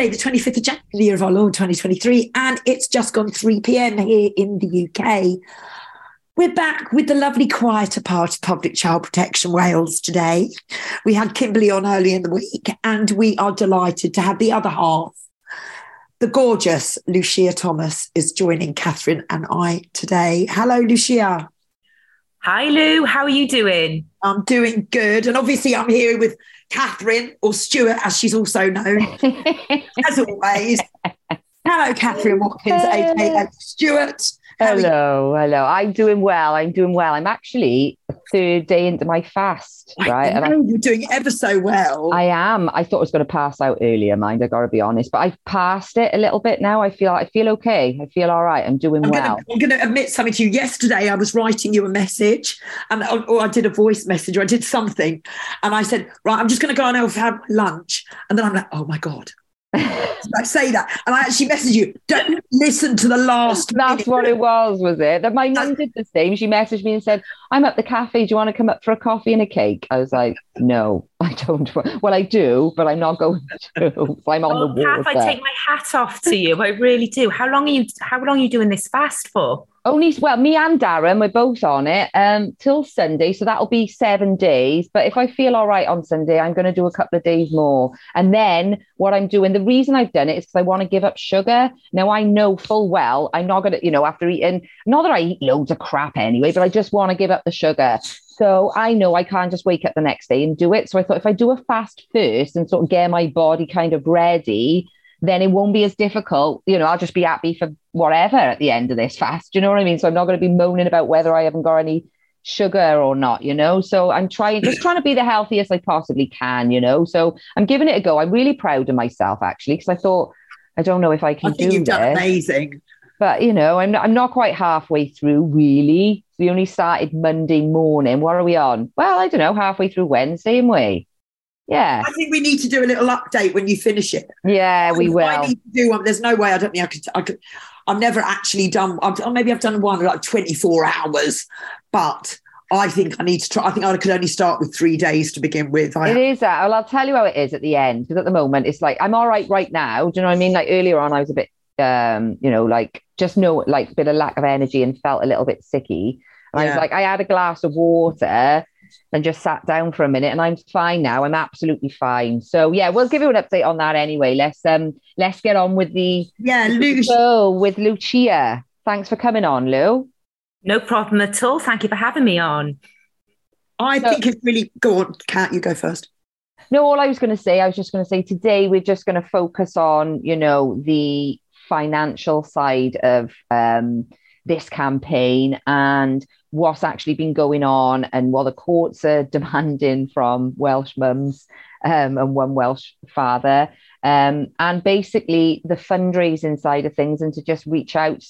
Wednesday, the 25th of January, of our Lord 2023, and it's just gone 3 p.m. here in the UK. We're back with the lovely quieter part of Public Child Protection Wales today. We had Kimberly on early in the week, and we are delighted to have the other half. The gorgeous Lucia Thomas is joining Kathryn and I today. Hello, Lucia. Hi, Lou. How are you doing? I'm doing good. And obviously, I'm here with Kathryn, or Stuart, as she's also known, as always. Hello, Kathryn Watkins, aka Stuart. Hello, hello. I'm doing well. I'm doing well. I'm actually third day into my fast, right? I know, and I, you're doing ever so well. I am. I thought I was going to pass out earlier, mind. I got to be honest, but I've passed it a little bit now. I feel. I feel okay. I feel all right. I'm doing I'm well. Gonna, I'm going to admit something to you. Yesterday, I was writing you a message, and or I did a voice message, or I did something, and I said, "Right, I'm just going to go and have my lunch," and then I'm like, "Oh my god." I say that, and I actually messaged you. Don't listen to the last. That's minute. what it was, was it? That my mum did the same. She messaged me and said, "I'm at the cafe. Do you want to come up for a coffee and a cake?" I was like, "No, I don't. Well, I do, but I'm not going to. I'm on oh, the wall." I take my hat off to you. I really do. How long are you? How long are you doing this fast for? Only well, me and Darren, we're both on it um, till Sunday, so that'll be seven days. But if I feel all right on Sunday, I'm going to do a couple of days more. And then what I'm doing, the reason I've done it is because I want to give up sugar. Now I know full well I'm not going to, you know, after eating, not that I eat loads of crap anyway, but I just want to give up the sugar. So I know I can't just wake up the next day and do it. So I thought if I do a fast first and sort of get my body kind of ready, then it won't be as difficult. You know, I'll just be happy for whatever at the end of this fast. Do you know what I mean? So I'm not going to be moaning about whether I haven't got any sugar or not, you know. So I'm trying just trying to be the healthiest I possibly can, you know. So I'm giving it a go. I'm really proud of myself actually, because I thought I don't know if I can I think do you've this. done amazing. But you know, I'm not, I'm not quite halfway through really. We only started Monday morning. What are we on? Well, I don't know, halfway through Wednesday, am we? Yeah. I think we need to do a little update when you finish it. Yeah, we will. I need to do one. There's no way I don't think I could. I could. I've never actually done. I've, or maybe I've done one like 24 hours, but I think I need to try. I think I could only start with three days to begin with. I it is that. Well, I'll tell you how it is at the end because at the moment it's like I'm all right right now. Do you know what I mean? Like earlier on, I was a bit, um, you know, like just no, like a bit of lack of energy and felt a little bit sicky. And I was like, I had a glass of water and just sat down for a minute, and I'm fine now. I'm absolutely fine. So yeah, we'll give you an update on that anyway. Let's um, let's get on with the yeah, Lucy. show with Lucia. Thanks for coming on, Lou. No problem at all. Thank you for having me on. I So- think it's really. Go on, Kat. You go first. No, all I was going to say, I was just going to say today we're just going to focus on, you know, the financial side of um, this campaign and what's actually been going on and what the courts are demanding from Welsh mums um, and one Welsh father. Um, and basically the fundraising side of things and to just reach out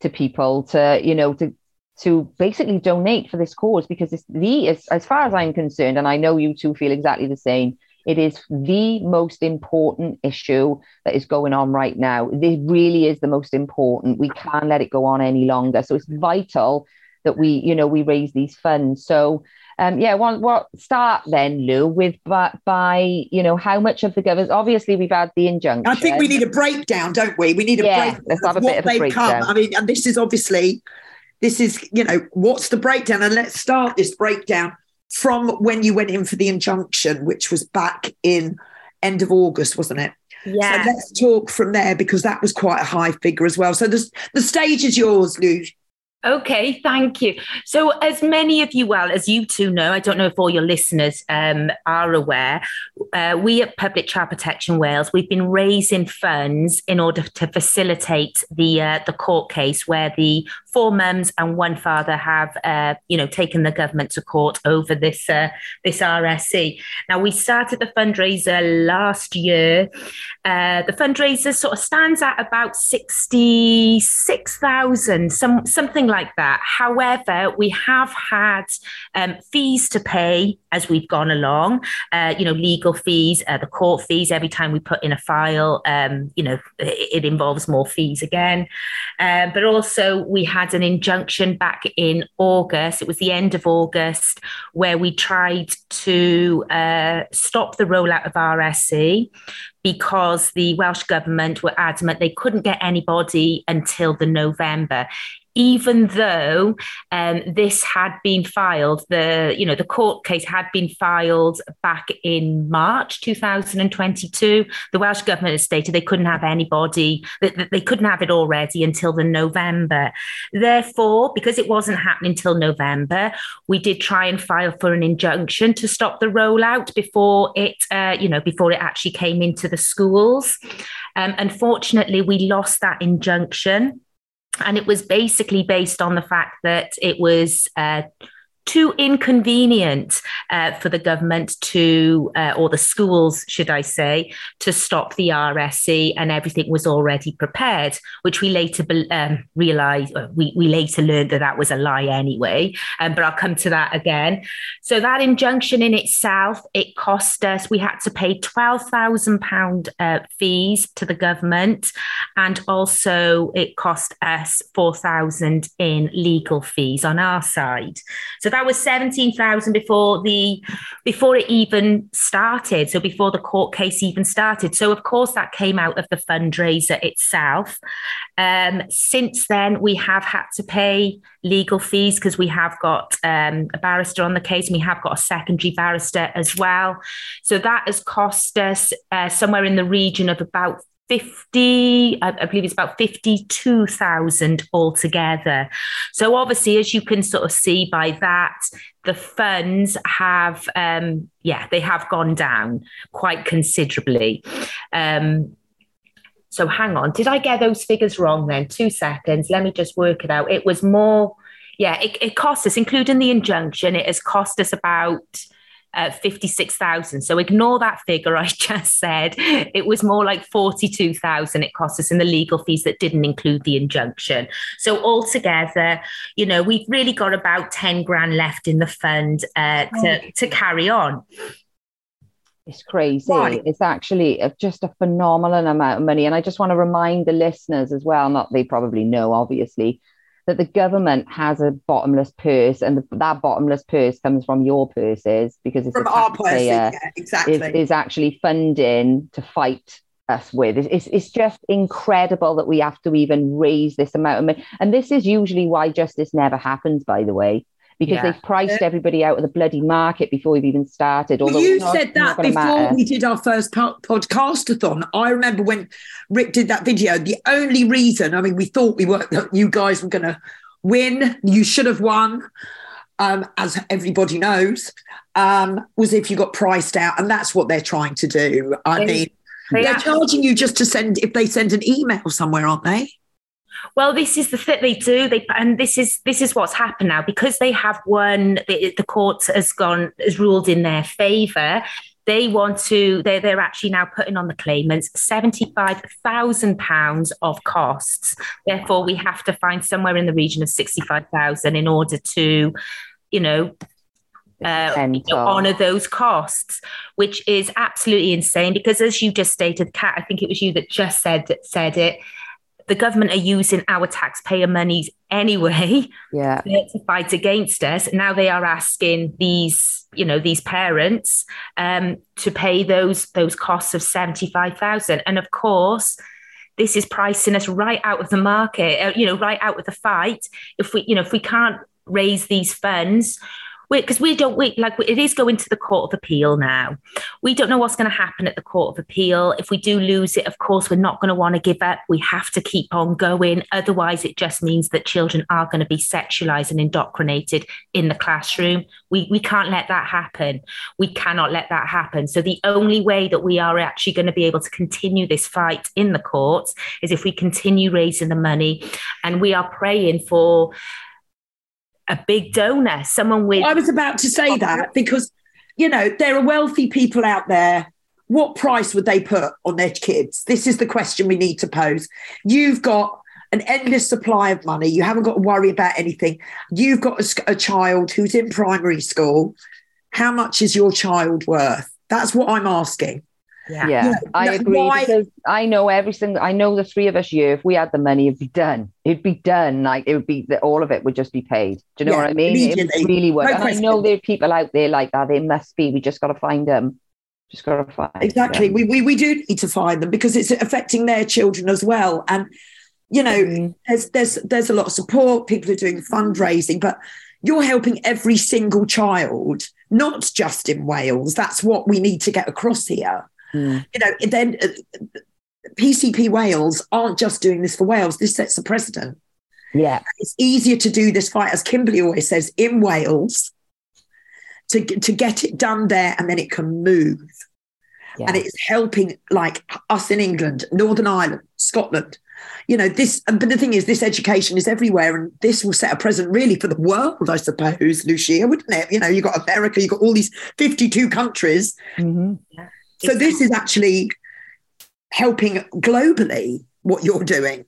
to people to, you know, to to basically donate for this cause because it's the as, as far as I'm concerned, and I know you two feel exactly the same, it is the most important issue that is going on right now. It really is the most important. We can't let it go on any longer. So it's vital that we, you know, we raise these funds. So um, yeah, what, what start then, Lou, with by, by you know how much of the government? Obviously, we've had the injunction. I think we need a breakdown, don't we? We need a Yeah, breakdown. let's have a of bit of a they've breakdown. Come. I mean, and this is obviously, this is you know, what's the breakdown? And let's start this breakdown from when you went in for the injunction, which was back in end of August, wasn't it? Yeah. So let's talk from there because that was quite a high figure as well. So the the stage is yours, Lou. Okay, thank you. So, as many of you, well, as you two know, I don't know if all your listeners um, are aware, uh, we at Public Child Protection Wales, we've been raising funds in order to facilitate the uh, the court case where the four mums and one father have, uh, you know, taken the government to court over this uh, this RSE. Now, we started the fundraiser last year. Uh, the fundraiser sort of stands at about sixty six thousand, some something like that. However, we have had um, fees to pay as we've gone along. Uh, you know, legal fees, uh, the court fees. Every time we put in a file, um, you know, it, it involves more fees again. Um, but also, we had an injunction back in August. It was the end of August where we tried to uh, stop the rollout of RSE because the Welsh government were adamant they couldn't get anybody until the November even though um, this had been filed, the you know the court case had been filed back in March 2022. The Welsh government stated they couldn't have anybody that they couldn't have it already until the November. Therefore, because it wasn't happening until November, we did try and file for an injunction to stop the rollout before it uh, you know before it actually came into the schools. Um, unfortunately, we lost that injunction and it was basically based on the fact that it was uh, too inconvenient uh, for the government to, uh, or the schools, should I say, to stop the RSE, and everything was already prepared, which we later um, realised, uh, we, we later learned that that was a lie anyway. Um, but I'll come to that again. So that injunction in itself, it cost us, we had to pay £12,000 uh, fees to the government, and also it cost us 4000 in legal fees on our side. So that was 17,000 before the before it even started. So before the court case even started. So of course that came out of the fundraiser itself. Um, since then, we have had to pay legal fees because we have got um, a barrister on the case and we have got a secondary barrister as well. So that has cost us uh, somewhere in the region of about 50, I, believe it's about 52,000 altogether. So, obviously, as you can sort of see by that, the funds have, um, yeah, they have gone down quite considerably. Um, so, hang on, did I get those figures wrong then? Two seconds, let me just work it out. It was more, yeah, it, it cost us, including the injunction, it has cost us about uh, 56,000. So ignore that figure I just said. It was more like 42,000 it cost us in the legal fees that didn't include the injunction. So altogether, you know, we've really got about 10 grand left in the fund uh, to, to carry on. It's crazy. Right. It's actually just a phenomenal amount of money. And I just want to remind the listeners as well, not they probably know, obviously, that the government has a bottomless purse, and the, that bottomless purse comes from your purses because it's from our purse, yeah, exactly, is, is actually funding to fight us with. It's, it's, it's, just incredible that we have to even raise this amount of money. And this is usually why justice never happens, by the way because yeah. they've priced yeah. everybody out of the bloody market before we've even started. Although you not, said that before matter. we did our first podcastathon. I remember when Rick did that video. The only reason, I mean, we thought we were, you guys were going to win. You should have won, um, as everybody knows. Um, was if you got priced out, and that's what they're trying to do. I they, mean, they they're charging you just to send if they send an email somewhere, aren't they? Well, this is the thing they do. They and this is this is what's happened now because they have won. The, the court has gone has ruled in their favour. They want to. They're they're actually now putting on the claimants seventy five thousand pounds of costs. Therefore, we have to find somewhere in the region of sixty five thousand in order to, you know, uh, you know, honor those costs, which is absolutely insane. Because as you just stated, Kat, I think it was you that just said said it the government are using our taxpayer monies anyway yeah. to fight against us. Now they are asking these, you know, these parents um, to pay those those costs of seventy five thousand, and of course. This is pricing us right out of the market, uh, you know, right out of the fight. If we, you know, if we can't raise these funds, because we, we, don't we like it is going to the court of appeal now. We don't know what's going to happen at the court of appeal. If we do lose it of course we're not going to want to give up. We have to keep on going. Otherwise it just means that children are going to be sexualized and indoctrinated in the classroom. We we can't let that happen. We cannot let that happen. So the only way that we are actually going to be able to continue this fight in the courts is if we continue raising the money. And we are praying for a big donor, someone with. I was about to say that because, you know, there are wealthy people out there. What price would they put on their kids? This is the question we need to pose. You've got an endless supply of money. You haven't got to worry about anything. You've got a, a child who's in primary school. How much is your child worth? That's what I'm asking. Yeah, yeah, I agree why? because I know every single. I know the three of us here. If we had the money, it'd be done. It'd be done. Like it would be. All of it would just be paid. Do you know yeah, what I mean? It really would. No and I know there are people out there like that. They must be. We just got to find them. Just got to find exactly. We, we we do need to find them because it's affecting their children as well. And you know, mm. there's there's there's a lot of support. People are doing fundraising, but you're helping every single child, not just in Wales. That's what we need to get across here. Mm. You know, then uh, PCP Wales aren't just doing this for Wales. This sets a precedent. Yeah, it's easier to do this fight, as Kimberly always says, in Wales to to get it done there, and then it can move. Yeah. And it's helping like us in England, Northern Ireland, Scotland. You know, this, but the thing is, this education is everywhere, and this will set a precedent really for the world, I suppose, Lucia, wouldn't it? You know, you've got America, you've got all these 52 countries. Mm-hmm. Yeah. So this is actually helping globally what you're doing.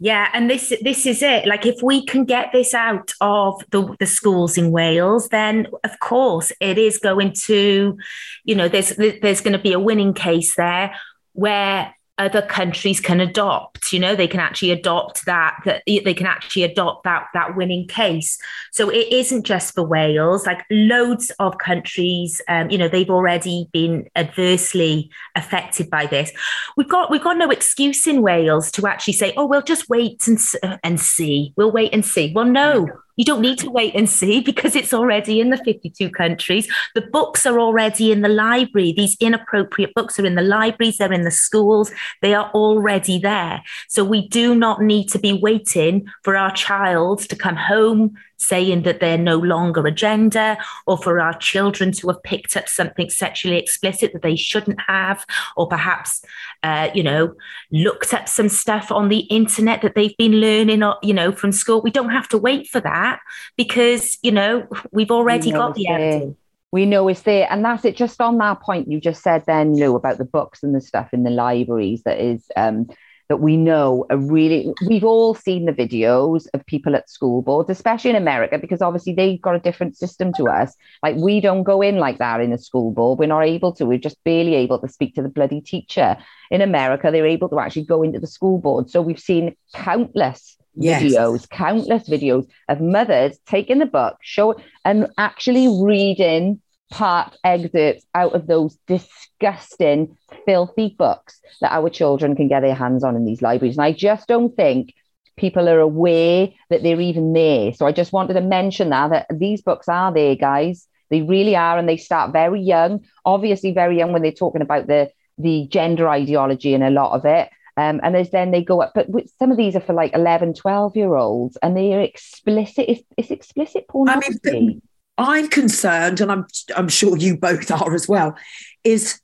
Yeah, and this this is it. Like if we can get this out of the, the schools in Wales, then of course it is going to, you know, there's there's going to be a winning case there where other countries can adopt you know they can actually adopt that that they can actually adopt that that winning case. So it isn't just for wales like loads of countries um, you know they've already been adversely affected by this. We've got we've got no excuse in wales to actually say oh we'll just wait and and see. We'll wait and see. Well no you don't need to wait and see because it's already in the 52 countries. The books are already in the library. These inappropriate books are in the libraries, they're in the schools, they are already there. So we do not need to be waiting for our child to come home saying that they're no longer a gender, or for our children to have picked up something sexually explicit that they shouldn't have, or perhaps, uh, you know, looked up some stuff on the internet that they've been learning, or, you know, from school. We don't have to wait for that because, you know, we've already got the evidence. We know it's there. And that's it. Just on that point you just said then lou about the books and the stuff in the libraries that is um, that we know are really we've all seen the videos of people at school boards especially in america because obviously they've got a different system to us. Like we don't go in like that in a school board. We're not able to. We're just barely able to speak to the bloody teacher. In america they're able to actually go into the school board. So we've seen countless yes. videos countless videos of mothers taking the book show and actually reading part excerpts out of those disgusting, filthy books that our children can get their hands on in these libraries. And I just don't think people are aware that they're even there. So I just wanted to mention that, that these books are there, guys. They really are. And they start very young, obviously very young when they're talking about the, the gender ideology and a lot of it. Um, and as then they go up, but some of these are for like 11, 12 year olds and they are explicit. It's, it's explicit pornography. I mean, I'm concerned, and I'm I'm sure you both are as well, is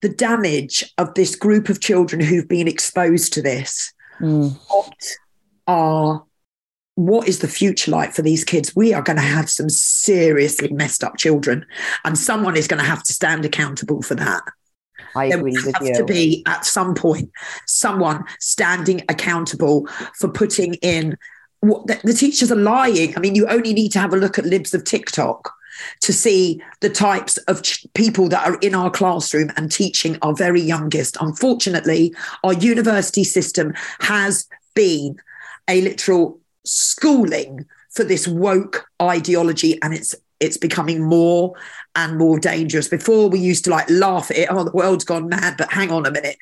the damage of this group of children who've been exposed to this. Mm. What are what is the future like for these kids? We are going to have some seriously messed up children, and someone is going to have to stand accountable for that. I there agree have you. to be at some point someone standing accountable for putting in what the, the teachers are lying. I mean, you only need to have a look at libs of TikTok to see the types of ch- people that are in our classroom and teaching our very youngest. Unfortunately, our university system has been a literal schooling for this woke ideology and it's it's becoming more and more dangerous. Before we used to like laugh at it, oh, the world's gone mad, but hang on a minute.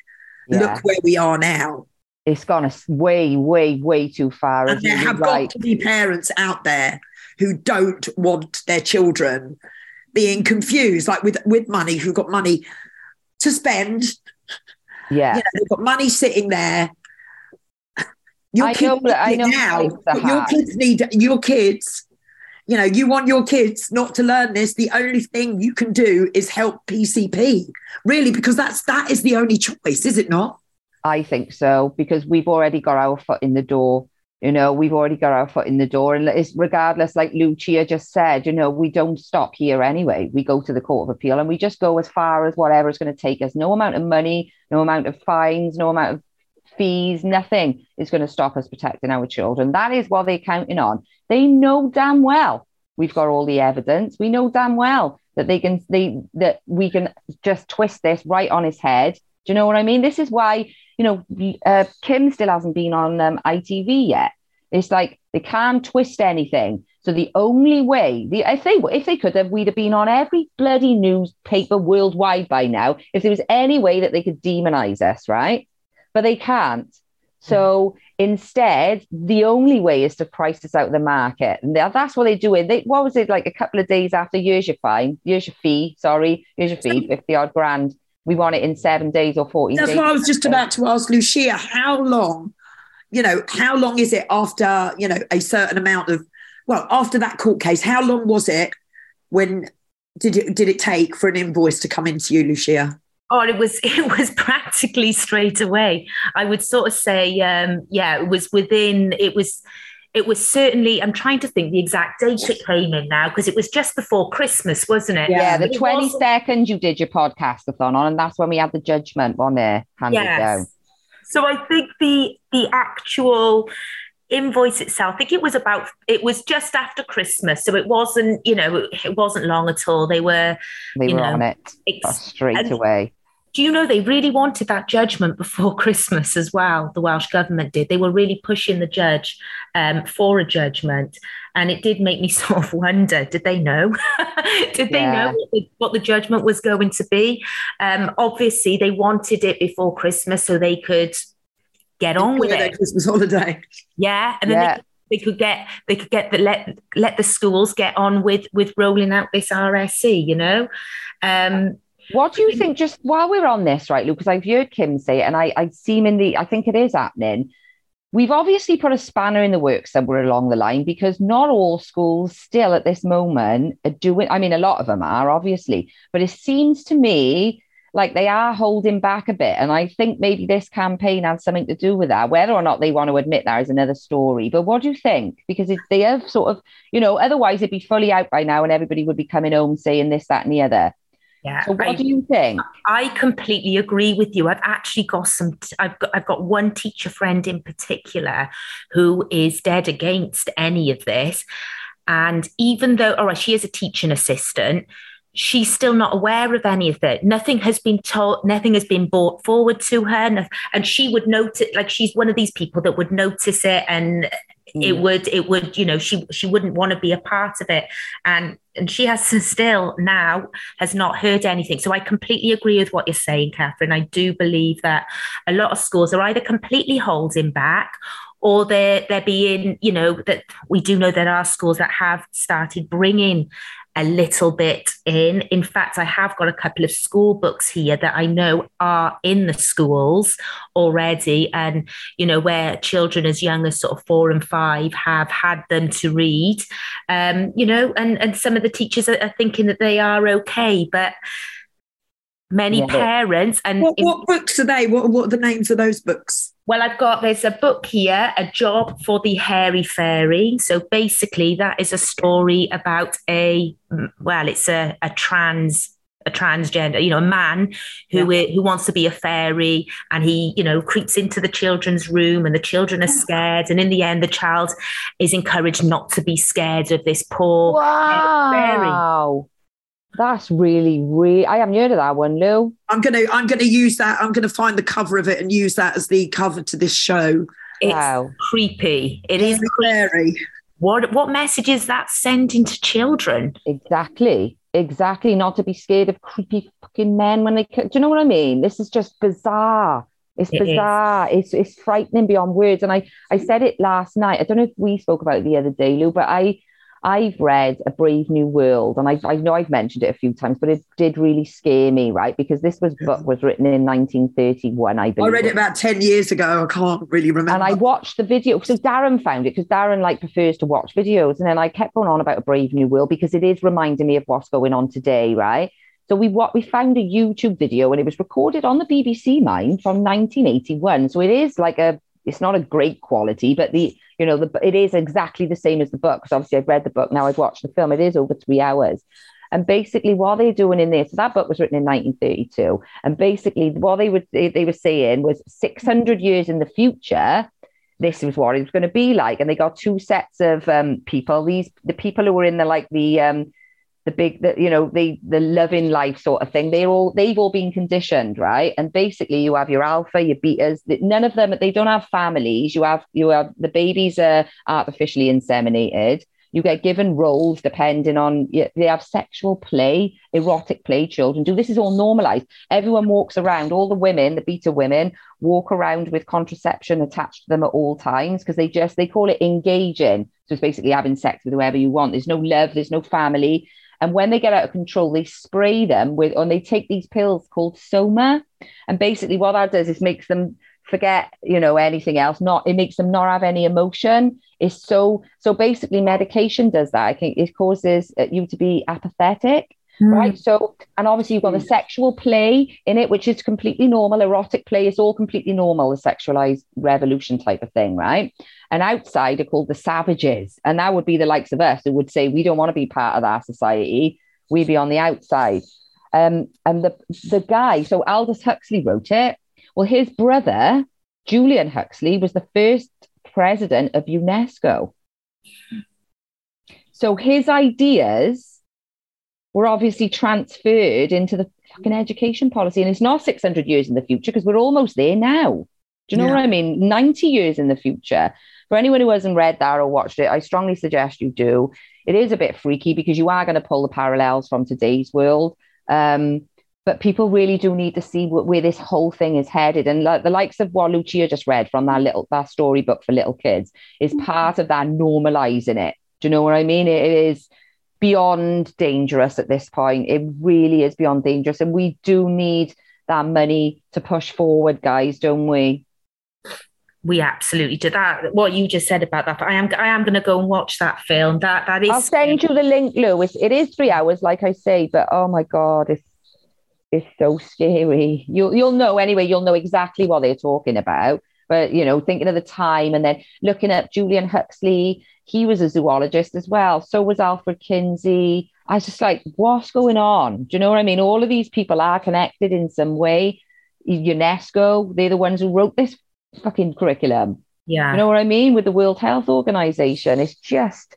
Yeah. Look where we are now it's gone way, way, way too far. And there have got to be parents out there who don't want their children being confused, like with with money, who've got money to spend. Yeah, you know, they've got money sitting there. Your I kids know, I know now. Your kids need your kids. You know, you want your kids not to learn this. The only thing you can do is help PCP, really, because that's that is the only choice, is it not? I think so because we've already got our foot in the door. You know, we've already got our foot in the door, and it's regardless, like Lucia just said. You know, we don't stop here anyway. We go to the court of appeal, and we just go as far as whatever is going to take us. No amount of money, no amount of fines, no amount of fees, nothing is going to stop us protecting our children. That is what they're counting on. They know damn well we've got all the evidence. We know damn well that they can they that we can just twist this right on his head. Do you know what I mean? This is why you know, uh, Kim still hasn't been on um, ITV yet. It's like they can't twist anything. So the only way, the, if they if they could have, we'd have been on every bloody newspaper worldwide by now. If there was any way that they could demonize us, right? But they can't. So instead, the only way is to price us out of the market, and that's what they're doing. They, what was it like a couple of days after? Here's your fine, here's your fee. Sorry, here's your fee, fifty odd grand. We want it in seven days or fourteen. That's days. what I was just about to ask Lucia. How long? You know, how long is it after you know a certain amount of well, after that court case, how long was it when did it did it take for an invoice to come into you, Lucia? Oh, it was it was practically straight away. I would sort of say, um, yeah, it was within. It was it was certainly. I'm trying to think the exact date it came in now because it was just before Christmas, wasn't it? Yeah, the twenty second you did your podcast-a-thon on, and that's when we had the judgment on there handed yes. down. So I think the the actual invoice itself, I think it was about, it was just after Christmas. So it wasn't, you know, it wasn't long at all. They were, they were know, on it ex- straight away. Do you know they really wanted that judgment before Christmas as well? The Welsh government did. They were really pushing the judge um, for a judgment. And it did make me sort of wonder did they know? did they know what the, what the, judgment was going to be? Um, obviously, they wanted it before Christmas so they could get on with it. Christmas holiday. Yeah, and then yeah. They, they, could get they could get the let let the schools get on with with rolling out this RSE, You know. Um, what do you think? Just while we're on this, right, Luke? Because I've heard Kim say it, and I I seemingly I think it is happening. We've obviously put a spanner in the works somewhere along the line because not all schools still at this moment are doing. I mean, a lot of them are obviously, but it seems to me like they are holding back a bit. And I think maybe this campaign has something to do with that. Whether or not they want to admit that is another story. But what do you think? Because if they have sort of, you know, otherwise it'd be fully out by now and everybody would be coming home saying this, that, and the other. Yeah. So what I, do you think? I completely agree with you. I've actually got some. I've got. I've got one teacher friend in particular who is dead against any of this, and even though, all right, she is a teaching assistant she's still not aware of any of it. Nothing has been taught, nothing has been brought forward to her. And she would notice, like she's one of these people that would notice it and mm. it would, it would, you know, she she wouldn't want to be a part of it. And and she has still now has not heard anything. So I completely agree with what you're saying, Kathryn. I do believe that a lot of schools are either completely holding back or they're they're being you know that we do know there are schools that have started bringing a little bit in. In fact, I have got a couple of school books here that I know are in the schools already, and you know where children as young as sort of four and five have had them to read. Um, you know, and and some of the teachers are, are thinking that they are okay, but many yeah. parents and what, what, books are they what, what are the names of those books well i've got there's a book here a job for the hairy fairy so basically that is a story about a well it's a, a trans a transgender, you know, a man who yeah. who wants to be a fairy, and he, you know, creeps into the children's room, and the children are scared, and in the end, the child is encouraged not to be scared of this poor wow. fairy. That's really, really. I haven't heard of that one, Lou. I'm gonna, I'm gonna use that. I'm gonna find the cover of it and use that as the cover to this show. It's wow. creepy. It is scary. What, what message is that sending to children? Exactly, exactly. Not to be scared of creepy fucking men when they. Do you know what I mean? This is just bizarre. It's it bizarre. Is. It's it's frightening beyond words. And I I said it last night. I don't know if we spoke about it the other day, Lou, but I I've read A Brave New World, and I, I know I've mentioned it a few times, but it did really scare me, right? Because this was book was written in 1931, I believe. I read it about 10 years ago. I can't really remember. And I watched the video. So Darren found it because Darren like prefers to watch videos. And then I kept going on about A Brave New World because it is reminding me of what's going on today, right? So we what we found a YouTube video and it was recorded on the BBC Mind from 1981. So it is like a it's not a great quality, but the you know the it is exactly the same as the book. Because obviously I've read the book now, I've watched the film. It is over three hours. And basically, what they're doing in this, so that book was written in 1932. And basically, what they were they, they were saying was 600 years in the future, this was what it was going to be like. And they got two sets of um, people. These the people who were in the like the um, the big the, you know the the loving life sort of thing they're all they've all been conditioned right and basically you have your alpha your betas none of them they don't have families you have you have the babies are artificially inseminated You get given roles depending on they have sexual play, erotic play. Children do this is all normalized. Everyone walks around. All the women, the beta women, walk around with contraception attached to them at all times because they just they call it engaging. So it's basically having sex with whoever you want. There's no love. There's no family. And when they get out of control, they spray them with, and they take these pills called Soma. And basically, what that does is makes them forget, you know, anything else. Not it makes them not have any emotion. It's so so basically, medication does that. I think it causes uh, you to be apathetic. Mm. Right. So, and obviously, you've got the hmm. sexual play in it, which is completely normal. Erotic play is all completely normal, the sexualized revolution type of thing. Right. And outside are called the savages. And that would be the likes of us who would say, we don't want to be part of that society. We be on the outside. Um, and the, the guy, so Aldous Huxley wrote it. Well, his brother, Julian Huxley, was the first president of UNESCO. So his ideas were obviously transferred into the fucking education policy. And it's not 600 years in the future because we're almost there now. Do you know yeah. what I mean? 90 years in the future. For anyone who hasn't read that or watched it, I strongly suggest you do. It is a bit freaky because you are going to pull the parallels from today's world. Um, but people really do need to see where this whole thing is headed. And like the likes of what Lucia just read from that little that storybook for little kids is mm-hmm. part of that normalizing it. Do you know what I mean? it is beyond dangerous at this point. It really is beyond dangerous. And we do need that money to push forward, guys, don't we? we absolutely do that. What you just said about that, I am I am going to go and watch that film. That that is. I'll send you the link, Lou. It's, it is three hours, like I say, but oh my god, it's it's so scary. You'll you'll know anyway. You'll know exactly what they're talking about. But you know, thinking of the time, and then looking at Julian Huxley, he was a zoologist as well. So was Alfred Kinsey. I was just like, what's going on? Do you know what I mean? All of these people are connected in some way. UNESCO, they're the ones who wrote this fucking curriculum. Yeah. You know what I mean? With the World Health Organization. It's just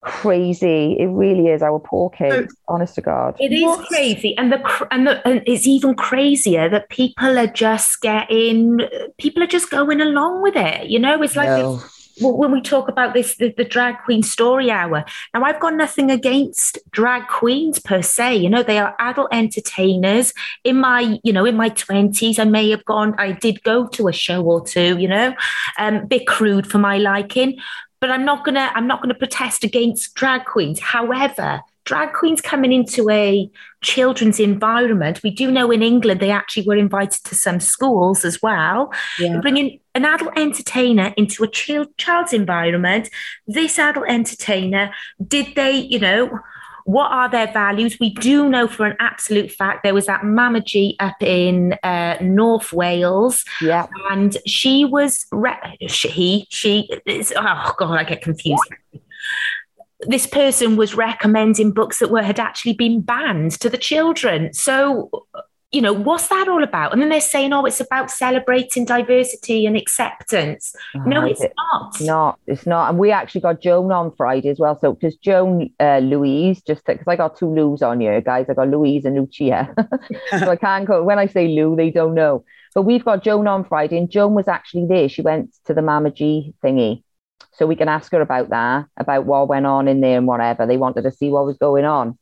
crazy. It really is. Our poor kids, honest to God. It is what? crazy. And the and the and it's even crazier that people are just getting people are just going along with it. You know, it's like no. this when we talk about this, the, the, drag queen story hour. Now, I've got nothing against drag queens per se. You know, they are adult entertainers. In my, you know, in my twenties, I may have gone. I did go to a show or two. You know, um, a bit crude for my liking, but I'm not gonna. I'm not gonna protest against drag queens. However, drag queens coming into a children's environment. We do know in England they actually were invited to some schools as well. Yeah. Bringing an adult entertainer into a child, child's environment. This adult entertainer, did they, you know, what are their values? We do know for an absolute fact there was that Mama G up in uh, North Wales. Yeah. And she was, re- she, she, oh God, I get confused this person was recommending books that were had actually been banned to the children. So, you know, what's that all about? And then they're saying, oh, it's about celebrating diversity and acceptance. Oh, no, it's it, not. Not, it's not. And we actually got Joan on Friday as well. So, because Joan uh, Louise, just because I got two Lou's on here, guys, I got Louise and Lucia. so I can't go, when I say Lou, they don't know. But we've got Joan on Friday, and Joan was actually there. She went to the Mama G thingy so we can ask her about that, about what went on in there and whatever. They wanted to see what was going on.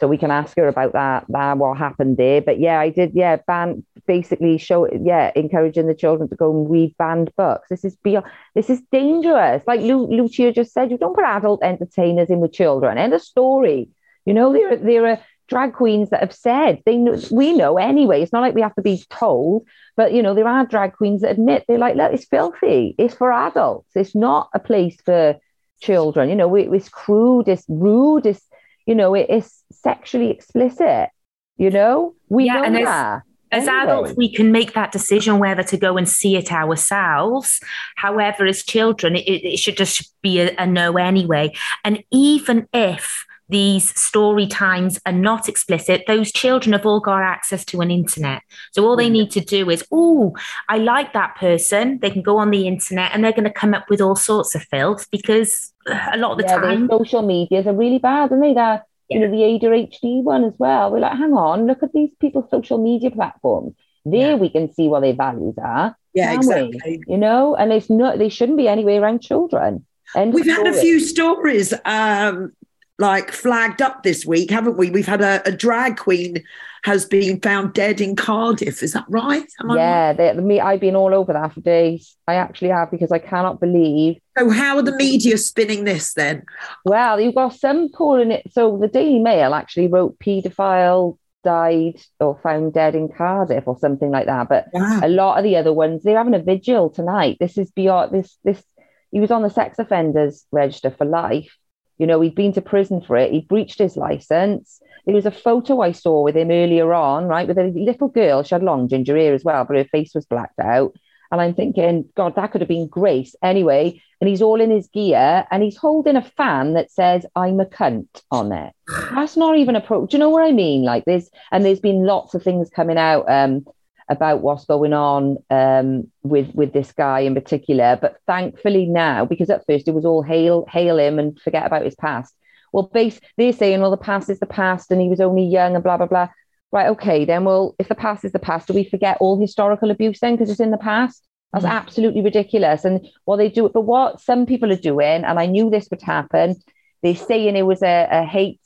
So we can ask her about that, that what happened there. But yeah, I did, yeah, ban basically show yeah, encouraging the children to go and read banned books. This is beyond this is dangerous. Like Lu- Lucia just said, you don't put adult entertainers in with children. End of story. You know, there, there are drag queens that have said they know we know anyway. It's not like we have to be told, but you know, there are drag queens that admit they're like, look, it's filthy. It's for adults. It's not a place for children. You know, it, it's crude, it's rude, it's you know, it, it's sexually explicit. You know, we yeah, know that. As anyway. adults, we can make that decision whether to go and see it ourselves. However, as children, it, it should just be a, a no anyway. And even if these story times are not explicit, those children have all got access to an internet. So all they need to do is, oh, I like that person. They can go on the internet and they're going to come up with all sorts of filth because a lot of the yeah, time social medias are really bad, and they? That yeah. you know the ADHD one as well. We're like, hang on, look at these people's social media platforms. There yeah. we can see what their values are. Yeah, exactly. We? You know, and it's not they shouldn't be anywhere around children. End We've had a few stories um, like flagged up this week, haven't we? We've had a, a drag queen has been found dead in Cardiff. Is that right? Am? Yeah, they, the, me, I've been all over that for days. I actually have because I cannot believe. So how are the media spinning this then? Well, you've got some calling it. So the Daily Mail actually wrote paedophile died or found dead in Cardiff or something like that. But Wow. a lot of the other ones, they're having a vigil tonight. This is beyond this. This he was on the sex offenders register for life. You know, he'd been to prison for it. He breached his license. There was a photo I saw with him earlier on, right, with a little girl. She had long ginger hair as well, but her face was blacked out. And I'm thinking, God, that could have been Grace. Anyway, and he's all in his gear and he's holding a fan that says, I'm a cunt on it. That's not even a pro. Do you know what I mean? Like there's, and there's been lots of things coming out um, about what's going on um, with with this guy in particular. But thankfully now, because at first it was all hail hail him and forget about his past. Well, base they're saying, well, the past is the past, and he was only young and blah blah blah. Right, okay, then. Well, if the past is the past, do we forget all historical abuse then because it's in the past? That's Mm. absolutely ridiculous. And what they do, but what some people are doing, and I knew this would happen. They're saying it was a, a hate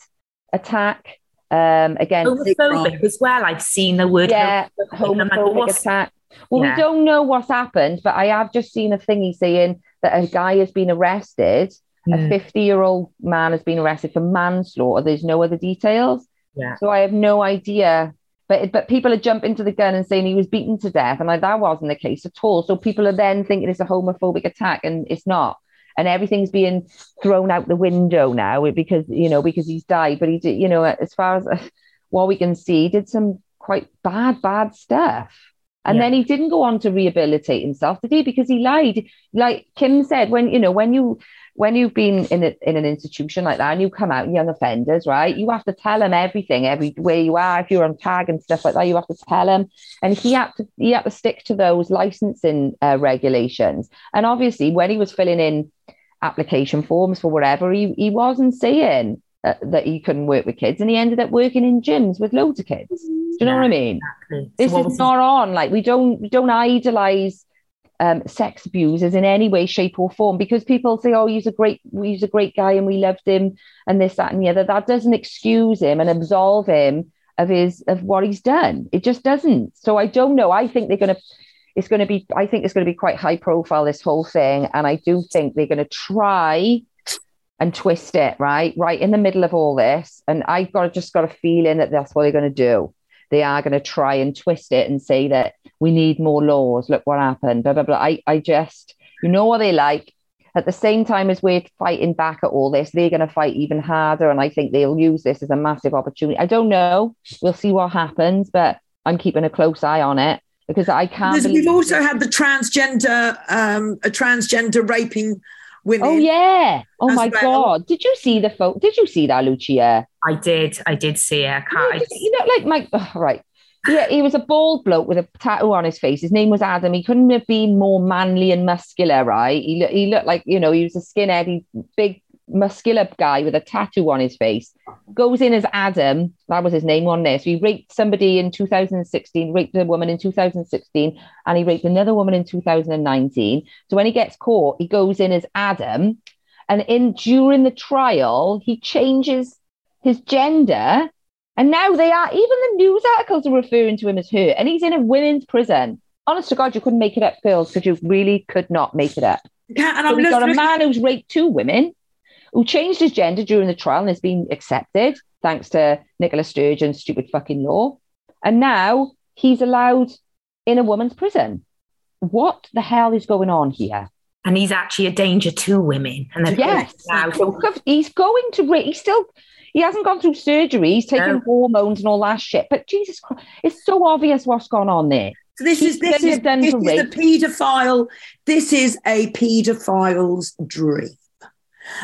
attack um, against Homophobic as well. I've seen the word yeah, homophobic. Homophobic attack. Well, Yeah. we don't know what's happened, but I have just seen a thingy saying that a guy has been arrested. A Mm. 50 year old man has been arrested for manslaughter. There's no other details. Yeah. So I have no idea. But but people are jumping to the gun and saying he was beaten to death, and like, that wasn't the case at all. So people are then thinking it's a homophobic attack, and it's not. And everything's being thrown out the window now because you know because he's died. But he did, you know, as far as uh, what we can see, he did some quite bad, bad stuff. And Yeah. then he didn't go on to rehabilitate himself, did he? Because he lied. Like Kim said, when you know, when you when you've been in a, in an institution like that and you come out young offenders, right? You have to tell them everything, everywhere you are. If you're on tag and stuff like that, you have to tell them. And he had to he had to stick to those licensing uh, regulations. And obviously, when he was filling in application forms for whatever, he he wasn't saying uh, that he couldn't work with kids, and he ended up working in gyms with loads of kids. Do you know Yeah. what I mean? Exactly. This is not on like we don't we don't idolize um, sex abusers in any way shape or form because people say oh he's a great he's a great guy and we loved him and this that and the other. That doesn't excuse him and absolve him of his of what he's done. It just doesn't. So i don't know. I think they're going to it's going to be i think it's going to be quite high profile this whole thing and i do think they're going to try and twist it right? Right in the middle of all this and i've got just got a feeling that that's what they're going to do they are going to try and twist it and say that we need more laws. Look what happened. Blah blah blah. I, I just, you know what they like. At the same time as we're fighting back at all this, they're going to fight even harder, and I think they'll use this as a massive opportunity. I don't know. We'll see what happens, but I'm keeping a close eye on it because I can't. We've also had the transgender, um, a transgender raping women. Oh yeah! Oh my well. god! Did you see the photo? Did you see that, Lucia? I did. I did see it. I can't. I You know, like Mike, oh, right. Yeah, he was a bald bloke with a tattoo on his face. His name was Adam. He couldn't have been more manly and muscular, right? He, he looked like, you know, he was a skinhead, he, big, muscular guy with a tattoo on his face. Goes in as Adam. That was his name on there. So he raped somebody in 2016, raped a woman in 2016, and he raped another woman in 2019. So when he gets caught, he goes in as Adam. And in during the trial, he changes his gender and now they are, even the news articles are referring to him as her, and he's in a women's prison. Honest to God, you couldn't make it up, girls, because you really could not make it up. Yeah, and So I'm we've got a man who's raped two women, who changed his gender during the trial and has been accepted, thanks to Nicola Sturgeon's stupid fucking law. And now he's allowed in a woman's prison. What the hell is going on here? and he's actually a danger to women. And Yes. He's going to rape. He's still. He hasn't gone through surgery. He's taking No. hormones and all that shit. But Jesus Christ, it's so obvious what's gone on there. So this He's is this is this is rape. paedophile. This is a paedophile's dream.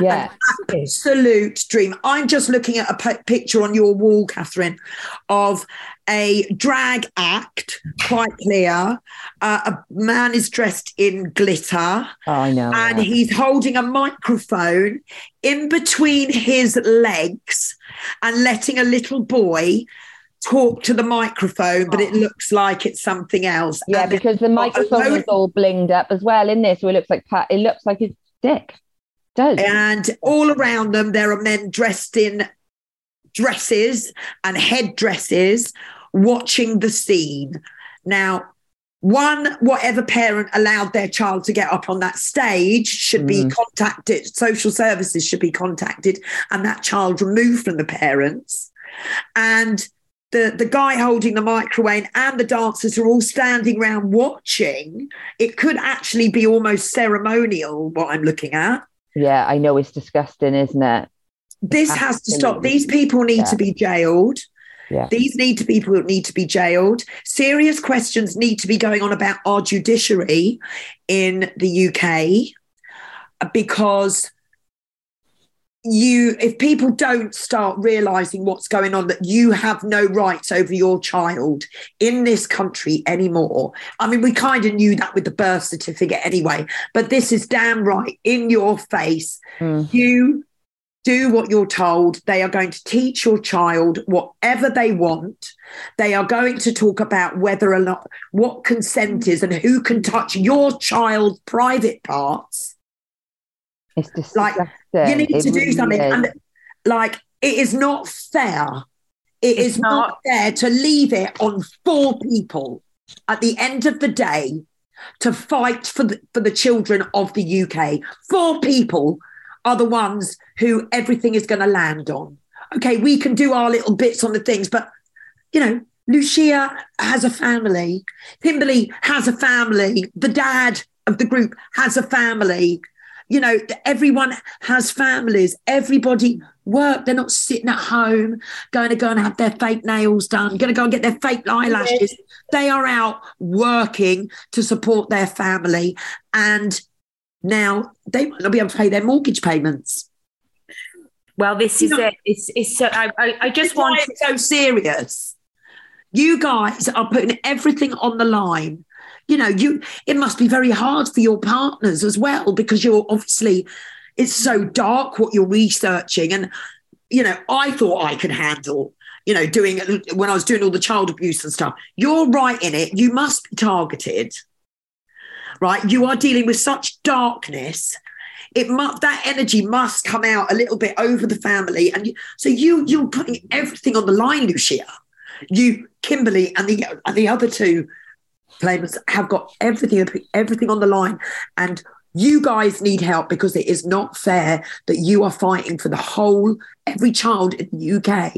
Yeah. Absolute dream. I'm just looking at a picture on your wall, Kathryn, of a drag act, quite clear. Uh, a man is dressed in glitter Oh, I know. and yeah. he's holding a microphone in between his legs and letting a little boy talk to the microphone, but it looks like it's something else. yeah, And because the microphone is all blinged up as well in there, so it looks like Pat. It looks like his dick. Does. And all around them, there are men dressed in dresses and headdresses watching the scene. Now, one, whatever parent allowed their child to get up on that stage should be Mm. contacted, social services should be contacted, and that child removed from the parents. And the, the guy holding the microwave and the dancers are all standing around watching. It could actually be almost ceremonial, what I'm looking at. Yeah, I know it's disgusting, isn't it? This has to stop. These people need Yeah. to be jailed. Yeah. These need to people need to be jailed. Serious questions need to be going on about our judiciary in the UK because you if people don't start realizing what's going on that you have no rights over your child in this country anymore i mean we kind of knew that with the birth certificate anyway but this is damn right in your face Mm. you do what you're told. They are going to teach your child whatever they want. They are going to talk about whether or not what consent is and who can touch your child's private parts. It's just Like. You need It to do something. is. And like, it is not fair. It It's is not. not. fair to leave it on four people at the end of the day to fight for the, for the children of the UK. Four people are the ones who everything is going to land on. Okay, we can do our little bits on the things, but you know, Lucia has a family. Kimberly has a family. The dad of the group has a family. You know, everyone has families. Everybody work. They're not sitting at home going to go and have their fake nails done, going to go and get their fake eyelashes. They are out working to support their family. And now they might not be able to pay their mortgage payments. Well, this You is know- it. It's, it's so. I, I, I just want. so serious. You guys are putting everything on the line. You know, you it must be very hard for your partners as well because you're obviously it's so dark what you're researching. And you know, I thought I could handle, you know, doing when I was doing all the child abuse and stuff. You're right in it. You must be targeted. Right? You are dealing with such darkness it must that energy must come out a little bit over the family and you, so you you're putting everything on the line lucia you kimberly and the and the other two claimants have got everything everything on the line. And you guys need help because it is not fair that you are fighting for the whole every child in the uk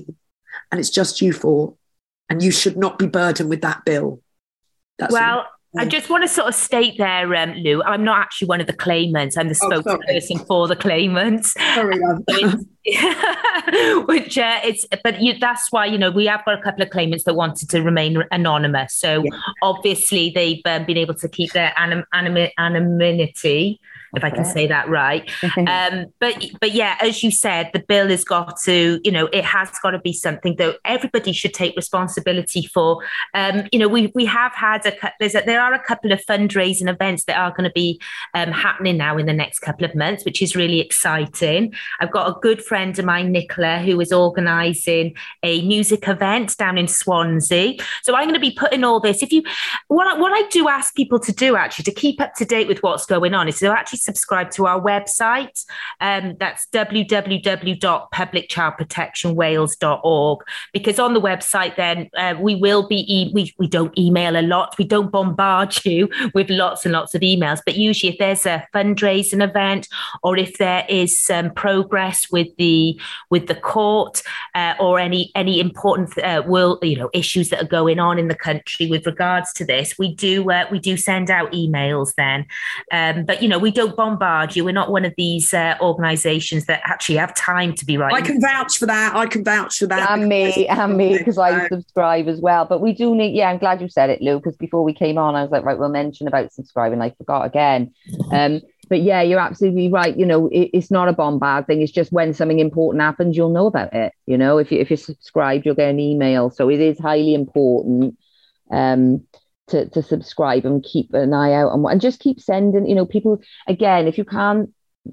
and it's just you four. And you should not be burdened with that bill. That's Well, I just want to sort of state there, um, Lou. I'm not actually one of the claimants. I'm the Oh, spokesperson for the claimants. sorry which uh, it's but you, that's why you know we have got a couple of claimants that wanted to remain anonymous so Yeah. obviously they've um, been able to keep their anim- anim- anonymity if i can say that right um, but but yeah as you said the bill has got to you know it has got to be something that everybody should take responsibility for um, you know we we have had a there's a, there are a couple of fundraising events that are going to be um, happening now in the next couple of months which is really exciting I've got a good friend of mine, Nicola, who is organising a music event down in Swansea. So I'm going to be putting all this. If you, what I, what I do ask people to do actually to keep up to date with what's going on is to actually subscribe to our website. Um, that's www.publicchildprotectionwales.org. Because on the website, then uh, we will be e- we we don't email a lot. We don't bombard you with lots and lots of emails. But usually, if there's a fundraising event or if there is some progress with the with the court uh, or any any important uh, will you know issues that are going on in the country with regards to this, we do uh, we do send out emails then. Um, but you know we don't bombard you. We're not one of these uh, organisations that actually have time to be right. I can vouch for that. I can vouch for that. and me, and me, because I subscribe as well. But we do need, yeah, I'm glad you said it, Lou, because before we came on, I was like, right, we'll mention about subscribing. I forgot again. Um, but yeah, you're absolutely right. You know, it, it's not a bombard thing. It's just when something important happens, you'll know about it. You know, if you if you're subscribed, you'll get an email. So it is highly important um to to subscribe and keep an eye out and and just keep sending. You know, people again, if you can't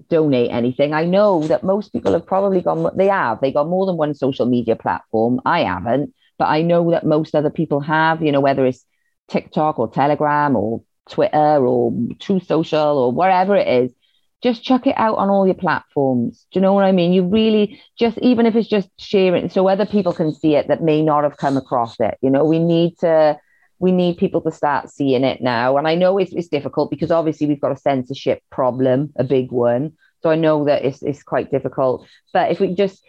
donate anything. I know that most people have probably gone, they have, they got more than one social media platform. I haven't, but I know that most other people have, you know, whether it's TikTok or Telegram or Twitter or Truth Social or wherever it is. just chuck it out on all your platforms. Do you know what I mean? You really just, even if it's just sharing, so other people can see it that may not have come across it. You know, we need to, we need people to start seeing it now. And I know it's, it's difficult because obviously we've got a censorship problem, a big one. So I know that it's, it's quite difficult. But if we just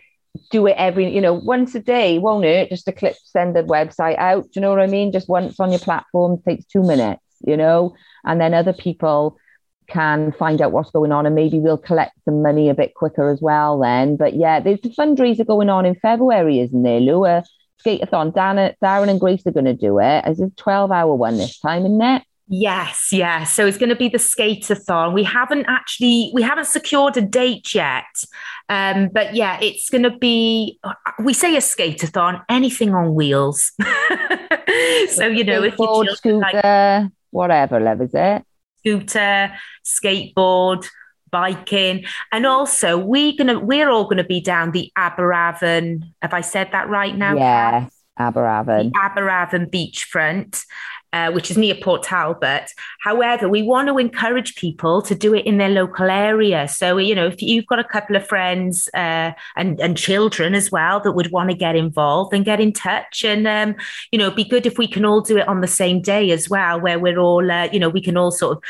do it every, you know, once a day, won't it? Just a clip, send the website out. Do you know what I mean? Just once on your platform takes two minutes, you know, and then other people can find out what's going on and maybe we'll collect some money a bit quicker as well then. But yeah, there's the fundraiser going on in February, isn't there, Lou? Skateathon. Darren, Darren and Grace are going to do it. It's a 12 hour one this time, isn't it? Yes, yes. So it's going to be the skateathon. We haven't actually we haven't secured a date yet, um, but yeah, it's going to be. We say a skateathon, anything on wheels. so you know, if you scooter, like, whatever, love is it? scooter, skateboard, biking, and also we're gonna we're all gonna be down the Aberavon. Have I said that right now? Yeah, Aberavon. The Aberavon beachfront uh, which is near Port Talbot. However, we want to encourage people to do it in their local area. So, you know, if you've got a couple of friends uh, and, and children as well that would want to get involved, then get in touch. And, um, you know, be good if we can all do it on the same day as well, where we're all, uh, you know, we can all sort of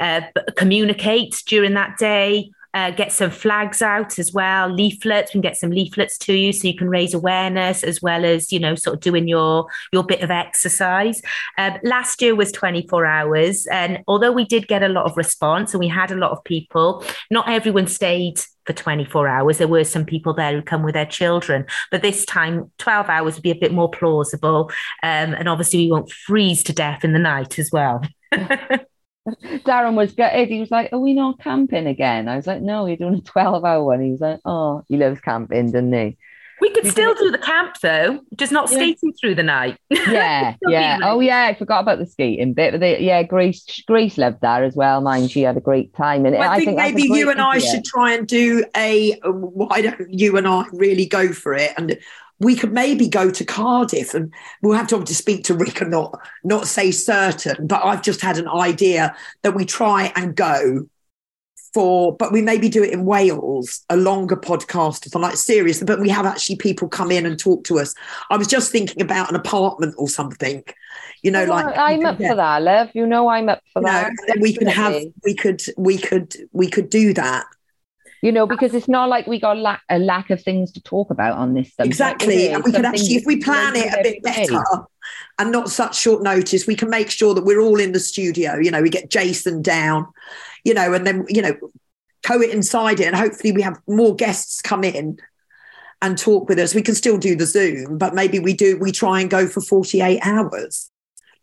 uh, communicate during that day uh, get some flags out as well, leaflets. We can get some leaflets to you so you can raise awareness as well as you know sort of doing your your bit of exercise. Um, last year was 24 hours, and although we did get a lot of response and we had a lot of people, not everyone stayed for 24 hours. There were some people there who come with their children, but this time 12 hours would be a bit more plausible. Um, and obviously, we won't freeze to death in the night as well. Darren was gutted. Eh, he was like, Are we not camping again? I was like, No, you're doing a 12 hour one. He was like, Oh, he loves camping, doesn't he? We could still do the camp though, just not yeah. skating through the night. Yeah, yeah. Oh yeah, I forgot about the skating bit. But they, yeah, Grace Grace loved that as well. Mind she had a great time. And well, I, I think, think maybe you and idea. I should try and do a. Why don't you and I really go for it? And we could maybe go to Cardiff and we'll have to obviously speak to Rick and not not say certain, but I've just had an idea that we try and go for, but we maybe do it in Wales, a longer podcast for like serious, but we have actually people come in and talk to us. I was just thinking about an apartment or something, you know, oh, like I'm up for that, Liv. You know, I'm up for that. we could have, we could, we could, we could do that you know, because it's not like we got lack, a lack of things to talk about on this subject. Exactly. And we can actually, if we plan it a bit better and not such short notice, we can make sure that we're all in the studio. You know, we get Jason down, you know, and then, you know, coincide it. And hopefully we have more guests come in and talk with us. We can still do the Zoom, but maybe we do, we try and go for 48 hours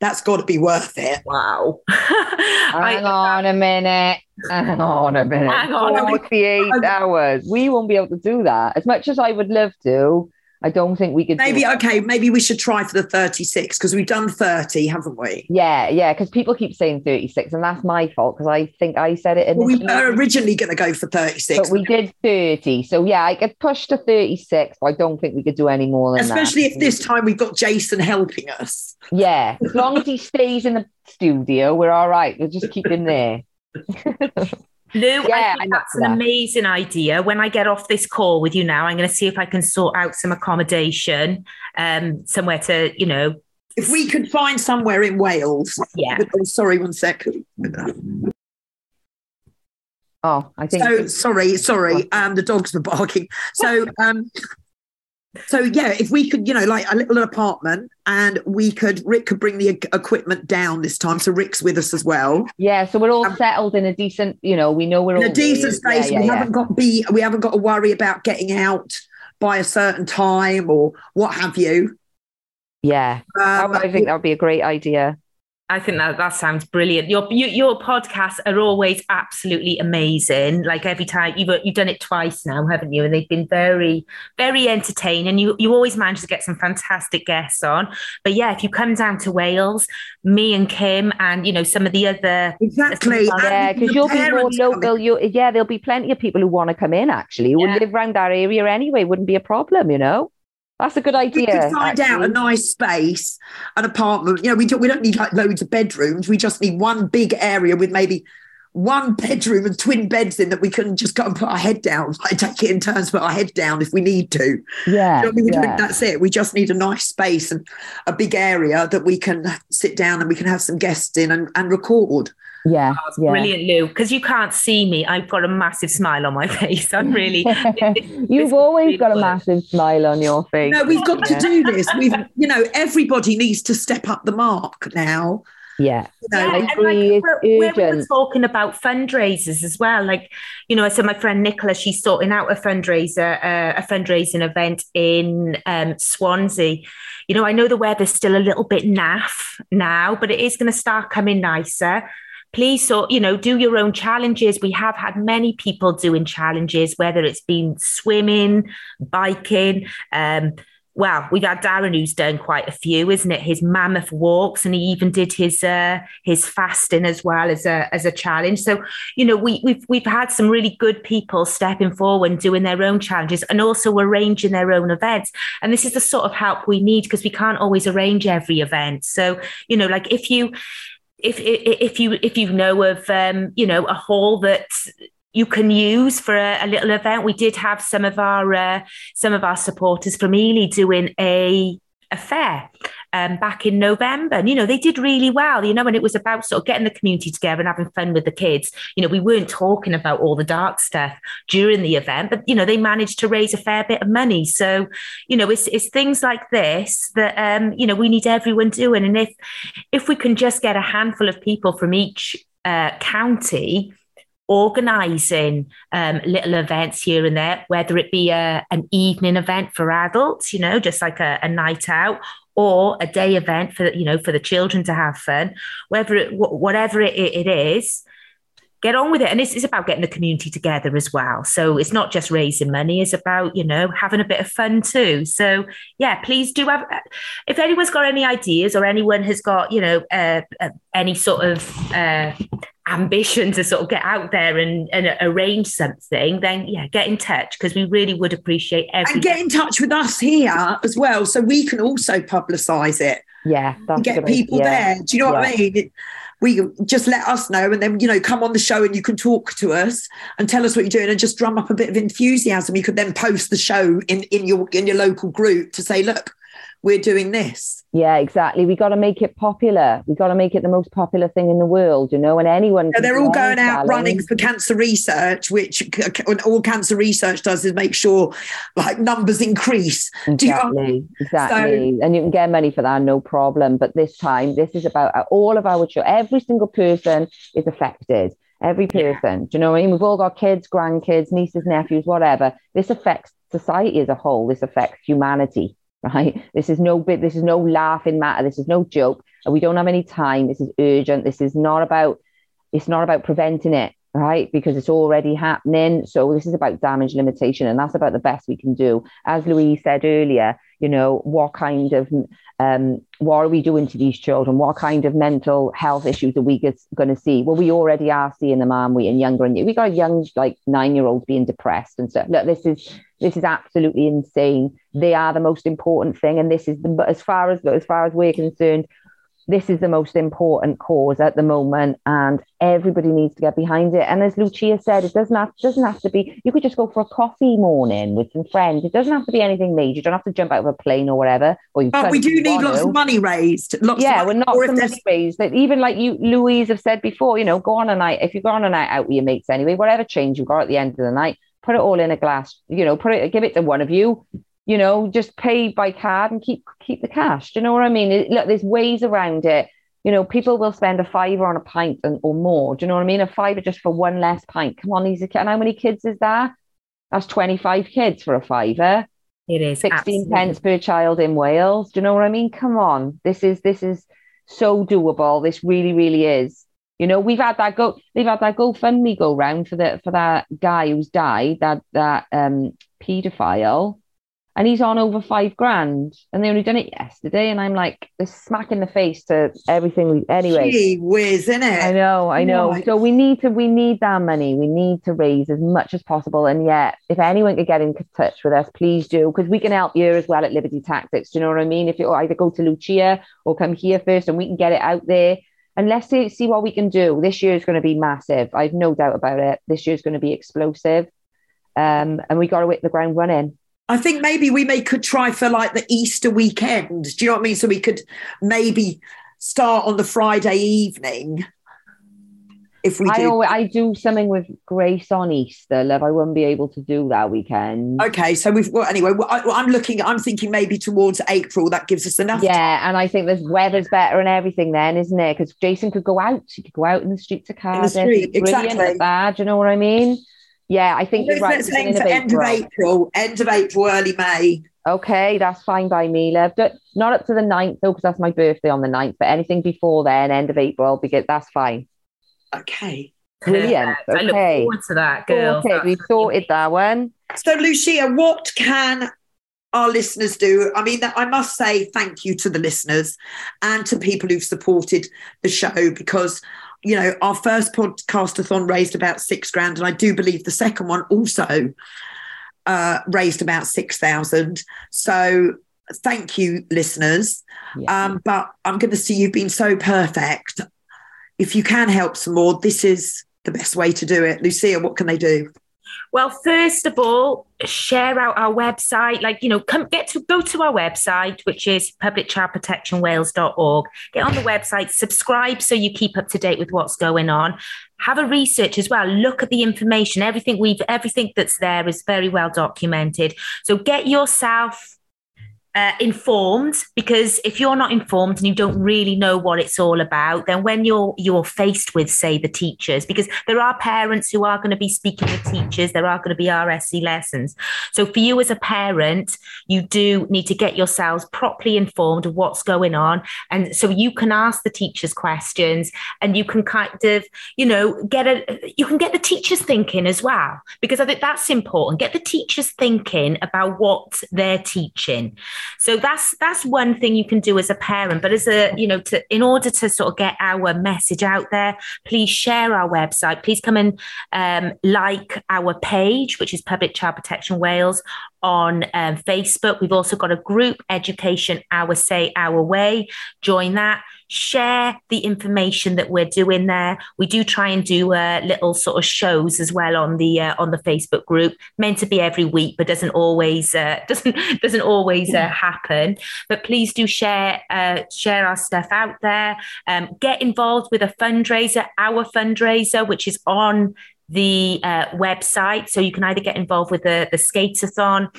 that's got to be worth it. Wow. Hang on a minute. Hang on a minute. Hang on 48 hours. We won't be able to do that. As much as I would love to, I don't think we could. Maybe okay. Maybe we should try for the thirty-six because we've done thirty, haven't we? Yeah, yeah. Because people keep saying thirty-six, and that's my fault because I think I said it. Well, we were originally going to go for thirty-six, but we did thirty. So yeah, I could push to thirty-six. But I don't think we could do any more than Especially that. if this time we've got Jason helping us. Yeah, as long as he stays in the studio, we're all right. We'll just keep him there. Lou, yeah, I think that's an that. amazing idea. When I get off this call with you now, I'm going to see if I can sort out some accommodation, um, somewhere to, you know. If we could find somewhere in Wales. Yeah. Oh, sorry, one second. Oh, I think. So sorry, sorry. Um, the dogs were barking. So um, so yeah, if we could, you know, like a little apartment, and we could, Rick could bring the equipment down this time. So Rick's with us as well. Yeah, so we're all um, settled in a decent, you know, we know we're in all a decent space. Yeah, yeah, we yeah. haven't got to be, we haven't got to worry about getting out by a certain time or what have you. Yeah, um, I think that would be a great idea. I think that that sounds brilliant. Your you, your podcasts are always absolutely amazing. Like every time you've you've done it twice now, haven't you? And they've been very very entertaining. You you always manage to get some fantastic guests on. But yeah, if you come down to Wales, me and Kim, and you know some of the other exactly, yeah, because you'll be more local. You yeah, there'll be plenty of people who want to come in. Actually, who yeah. live around that area anyway. Wouldn't be a problem, you know. That's a good idea. We find actually. out a nice space, an apartment. You know, we don't we don't need like loads of bedrooms. We just need one big area with maybe one bedroom and twin beds in that we can just go and put our head down, like take it in turns, put our head down if we need to. Yeah. You know I mean? yeah. That's it. We just need a nice space and a big area that we can sit down and we can have some guests in and, and record. Yeah, yeah. brilliant, Lou. Because you can't see me, I've got a massive smile on my face. I'm really. You've always really got a massive smile on your face. No, we've got to do this. We've, you know, everybody needs to step up the mark now. Yeah, you know, yeah. I agree. Like, we're, we're, talking about fundraisers as well. Like, you know, I said my friend Nicola, she's sorting out a fundraiser, uh, a fundraising event in um, Swansea. You know, I know the weather's still a little bit naff now, but it is going to start coming nicer please so you know do your own challenges we have had many people doing challenges whether it's been swimming biking um well, we've had Darren who's done quite a few, isn't it? His mammoth walks, and he even did his uh, his fasting as well as a as a challenge. So, you know, we, we've we've had some really good people stepping forward and doing their own challenges, and also arranging their own events. And this is the sort of help we need because we can't always arrange every event. So, you know, like if you if if you if you know of um, you know a hall that you can use for a, a, little event. We did have some of our uh, some of our supporters from Ely doing a a fair um, back in November. And, you know, they did really well, you know, and it was about sort of getting the community together and having fun with the kids. You know, we weren't talking about all the dark stuff during the event, but, you know, they managed to raise a fair bit of money. So, you know, it's, it's things like this that, um, you know, we need everyone doing. And if, if we can just get a handful of people from each uh, county, organising um, little events here and there, whether it be a, an evening event for adults, you know, just like a, a night out, or a day event for you know for the children to have fun, whether it whatever it, it is, get on with it. And it's, it's about getting the community together as well. So it's not just raising money; it's about you know having a bit of fun too. So yeah, please do have. If anyone's got any ideas or anyone has got you know uh, uh, any sort of uh, ambition to sort of get out there and, and arrange something, then yeah, get in touch because we really would appreciate everything. And get in touch with us here as well so we can also publicise it. Yeah, get people there. Do you know yeah. what I mean? we just let us know and then you know come on the show and you can talk to us and tell us what you're doing and just drum up a bit of enthusiasm you could then post the show in in your in your local group to say look we're doing this. Yeah, exactly. We got to make it popular. We got to make it the most popular thing in the world, you know. And anyone, they're all going out running for cancer research, which all cancer research does is make sure like numbers increase. Exactly, you know? exactly. So, and you can get money for that, no problem. But this time, this is about uh, all of our children. Every single person is affected. Every person. Yeah. Do you know what I mean? We've all got kids, grandkids, nieces, nephews, whatever. This affects society as a whole. This affects humanity right? This is no bit, this is no laughing matter. This is no joke. We don't have any time. This is urgent. This is not about, it's not about preventing it, right? Because it's already happening. So this is about damage limitation, and that's about the best we can do. As Louise said earlier, you know, what kind of um, what are we doing to these children? What kind of mental health issues are we going to see? Well, we already are seeing them, aren't we? And younger and we got young, like nine year olds being depressed and stuff. Look, this is this is absolutely insane. They are the most important thing, and this is the, as far as as far as we're concerned, this is the most important cause at the moment and everybody needs to get behind it. And as lucia said it doesn't have doesn't have to be you could just go for a coffee morning with some friends. It doesn't have to be anything major. You don't have to jump out of a plane or whatever or but we do need lots of money raised lots yeah we're not raised. That even like you louise have said before you know go on a night if you go on a night out with your mates anyway whatever change you got at the end of the night put it all in a glass you know put it give it to one of you you know, just pay by card and keep keep the cash. Do you know what I mean? It, look, there's ways around it. You know, people will spend a fiver on a pint and, or more. Do you know what I mean? A fiver just for one less pint. Come on, these are and how many kids is that? That's 25 kids for a fiver. It is 16 absolutely. pence per child in Wales. Do you know what I mean? Come on. This is this is so doable. This really, really is. You know, we've had that go they've had that GoFundMe go round for the for that guy who's died, that that um paedophile and he's on over five grand. And they only done it yesterday. And i'm like this smack in the face to everything we anyway. Gee whiz, isn't it i know i know. so we need to we need that money. We need to raise as much as possible. And yet if anyone could get in touch with us please do. Because we can help you as well at liberty tactics. Do you know what i mean? If you either go to lucia or come here first and we can get it out there. And let's see, see what we can do. This year is going to be massive. I've no doubt about it. This year is going to be explosive. Um, and we got to hit the ground running. I think maybe we may could try for like the Easter weekend. Do you know what I mean? So we could maybe start on the Friday evening. If we I, do. always, I do something with Grace on Easter, love. I wouldn't be able to do that weekend. Okay, so we've well anyway. well, I, I'm looking. I'm thinking maybe towards April. That gives us enough. Yeah, and I think the weather's better and everything then, isn't it? Because Jason could go out. He could go out in the streets of Cardiff. street, It's brilliant exactly. that. Do you know what I mean? Yeah, I think Let's, you're right. let's aim for of end of April. April, end of April, early May. Okay, that's fine by me, love. But not up to the 9th, though, because that's my birthday on the 9th. But anything before then, end of April, because that's fine. Okay. Brilliant. Perfect. I look Okay. forward to that, girl. Okay, we've sorted that one. So, Lucia, what can our listeners do? I mean, I must say thank you to the listeners and to people who've supported the show because, you know, our first podcastathon raised about six grand, and I do believe the second one also uh, raised about 6,000. So, thank you, listeners. Yeah. Um, but I'm going to see you've been so perfect. If you can help some more, this is the best way to do it. Lucia, what can they do? Well, first of all, share out our website. Like, you know, come get to go to our website, which is publicchildprotectionwales.org. Get on the website, subscribe so you keep up to date with what's going on. Have a research as well. Look at the information. Everything we've everything that's there is very well documented. So get yourself uh, informed because if you're not informed and you don't really know what it's all about then when you're you're faced with say the teachers because there are parents who are going to be speaking with teachers there are going to be RSE lessons. So for you as a parent you do need to get yourselves properly informed of what's going on and so you can ask the teachers questions and you can kind of you know get a you can get the teachers thinking as well because I think that's important. Get the teachers thinking about what they're teaching so that's that's one thing you can do as a parent but as a you know to in order to sort of get our message out there please share our website. Please come and um, like our page which is public child protection wales on um, facebook. We've also got a group education our say our way. Join that. Share the information that we're doing there. We do try and do uh, little sort of shows as well on the uh, on the facebook group. Meant to be every week but doesn't always uh, doesn't doesn't always uh, happen. But please do share uh, share our stuff out there. Um, get involved with a fundraiser our fundraiser which is on the uh, website so you can either get involved with the the skateathon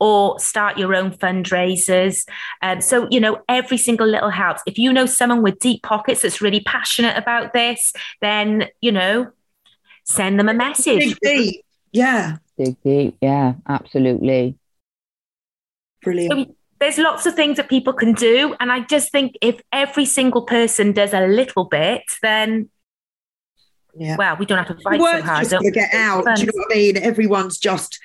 or start your own fundraisers. Um, so, you know, every single little helps. If you know someone with deep pockets that's really passionate about this, then, you know, send them a message. Big deep. Yeah, Dig deep. Yeah, absolutely. brilliant. So there's lots of things that people can do. And I just think if every single person does a little bit, then, Yeah. well, we don't have to The fight so hard. just don't to get out. Do you know what I mean? Everyone's just,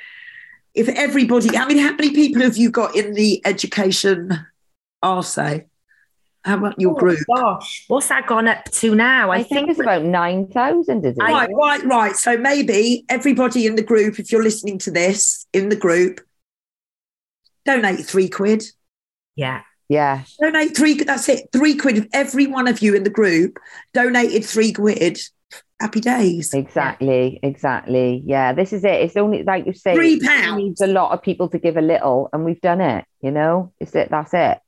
if everybody, I mean, how many people have you got in the education RSA? How about your Oh, group? Gosh, what's that gone up to now? I, think, it's about 9,000, is it? Right, right, right. So maybe everybody in the group, if you're listening to this in the group, donate three quid. Yeah. yeah. Donate three. That's it. Three quid. If every one of you in the group donated three quid, happy days. Exactly, exactly. Yeah, this is it. It's only like you say, Three pounds. needs a lot of people to give a little, and we've done it. You know, it's it. That's it.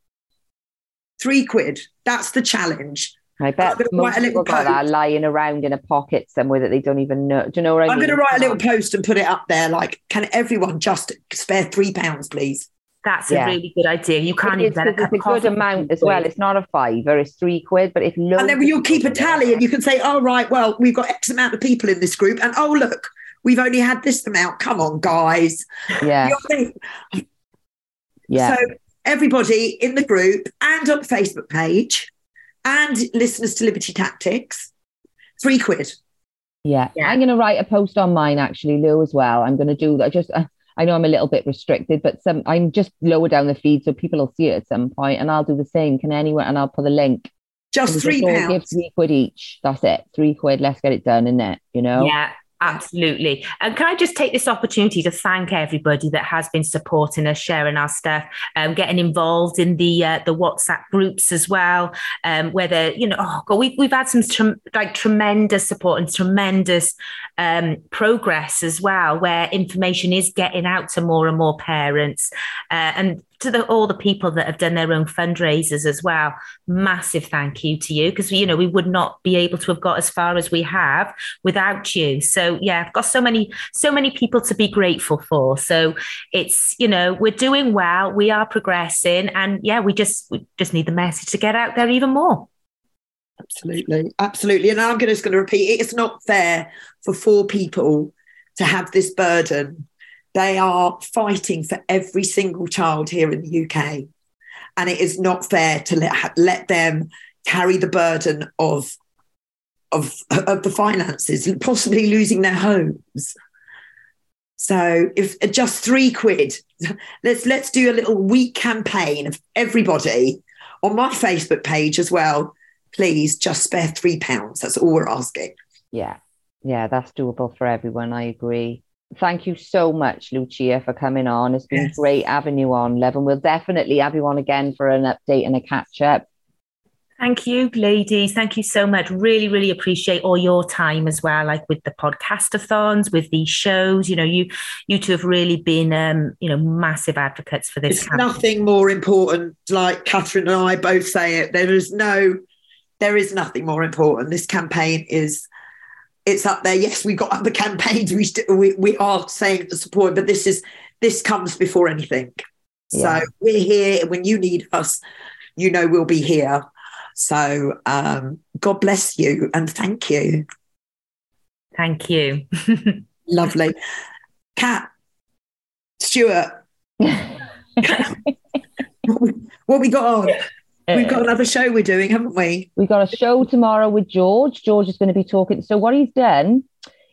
Three quid. That's the challenge. I bet most write a little people that lying around in a pocket somewhere that they don't even know. Do you know what I mean? I'm going to write a little post and put it up there. Like, can everyone just spare three pounds, please? That's Yeah. a really good idea. You can't It even is, get a 'cause cup it's a good amount as well. It's not a fiver, it's three quid. But if loads and then you'll keep a people do it- tally and you can say, oh, right, well, we've got X amount of people in this group. And oh, look, we've only had this amount. Come on, guys. Yeah, You know what I mean? yeah. So everybody in the group and on the Facebook page and listeners to Liberty Tactics, three quid. Yeah. Yeah. I'm going to write a post on mine actually, Lou, as well. I'm going to do that. Just, uh, I know I'm a little bit restricted, but some I'm just lower down the feed so people will see it at some point, and I'll do the same. Can anyone? And I'll put a link. Just three just all Give pounds. three quid each. That's it. Three quid. Let's get it done, innit? You know. Yeah. Absolutely. And can I just take this opportunity to thank everybody that has been supporting us, sharing our stuff, um, getting involved in the uh, the WhatsApp groups as well. Um, whether you know, oh God, we, we've had some tre- like tremendous support and tremendous um, progress as well, where information is getting out to more and more parents. Uh, and to the, all the people that have done their own fundraisers as well. Massive thank you to you because you know we would not be able to have got as far as we have without you. So yeah, I've got so many so many people to be grateful for. So it's you know we're doing well, we are progressing, and yeah, we just we just need the message to get out there even more. Absolutely, absolutely. And I'm just going to repeat: it's not fair for four people to have this burden they are fighting for every single child here in the UK. And it is not fair to let, let them carry the burden of, of, of the finances, possibly losing their homes. So if uh, just three quid, let's let's do a little week campaign of everybody on my Facebook page as well. Please just spare three pounds. That's all we're asking. Yeah. Yeah, that's doable for everyone. I agree thank you so much, Lucia, for coming on. It's been yes. great having you on, Love, and we'll definitely have you on again for an update and a catch up. Thank you, ladies. Thank you so much. Really, really appreciate all your time as well, like with the podcastathons, with these shows. You know, you you two have really been um, you know, massive advocates for this. It's campaign. nothing more important, like Kathryn and I both say it. There is no there is nothing more important. This campaign is it's up there. Yes, we got other campaigns. We st- we, we are saying the support, but this is this comes before anything. Yeah. So we're here when you need us. You know we'll be here. So um, God bless you and thank you. Thank you. Lovely. Kat, Stuart, what we got on? We've got another show we're doing, haven't we? We've got a show tomorrow with George. George is going to be talking. So what he's done,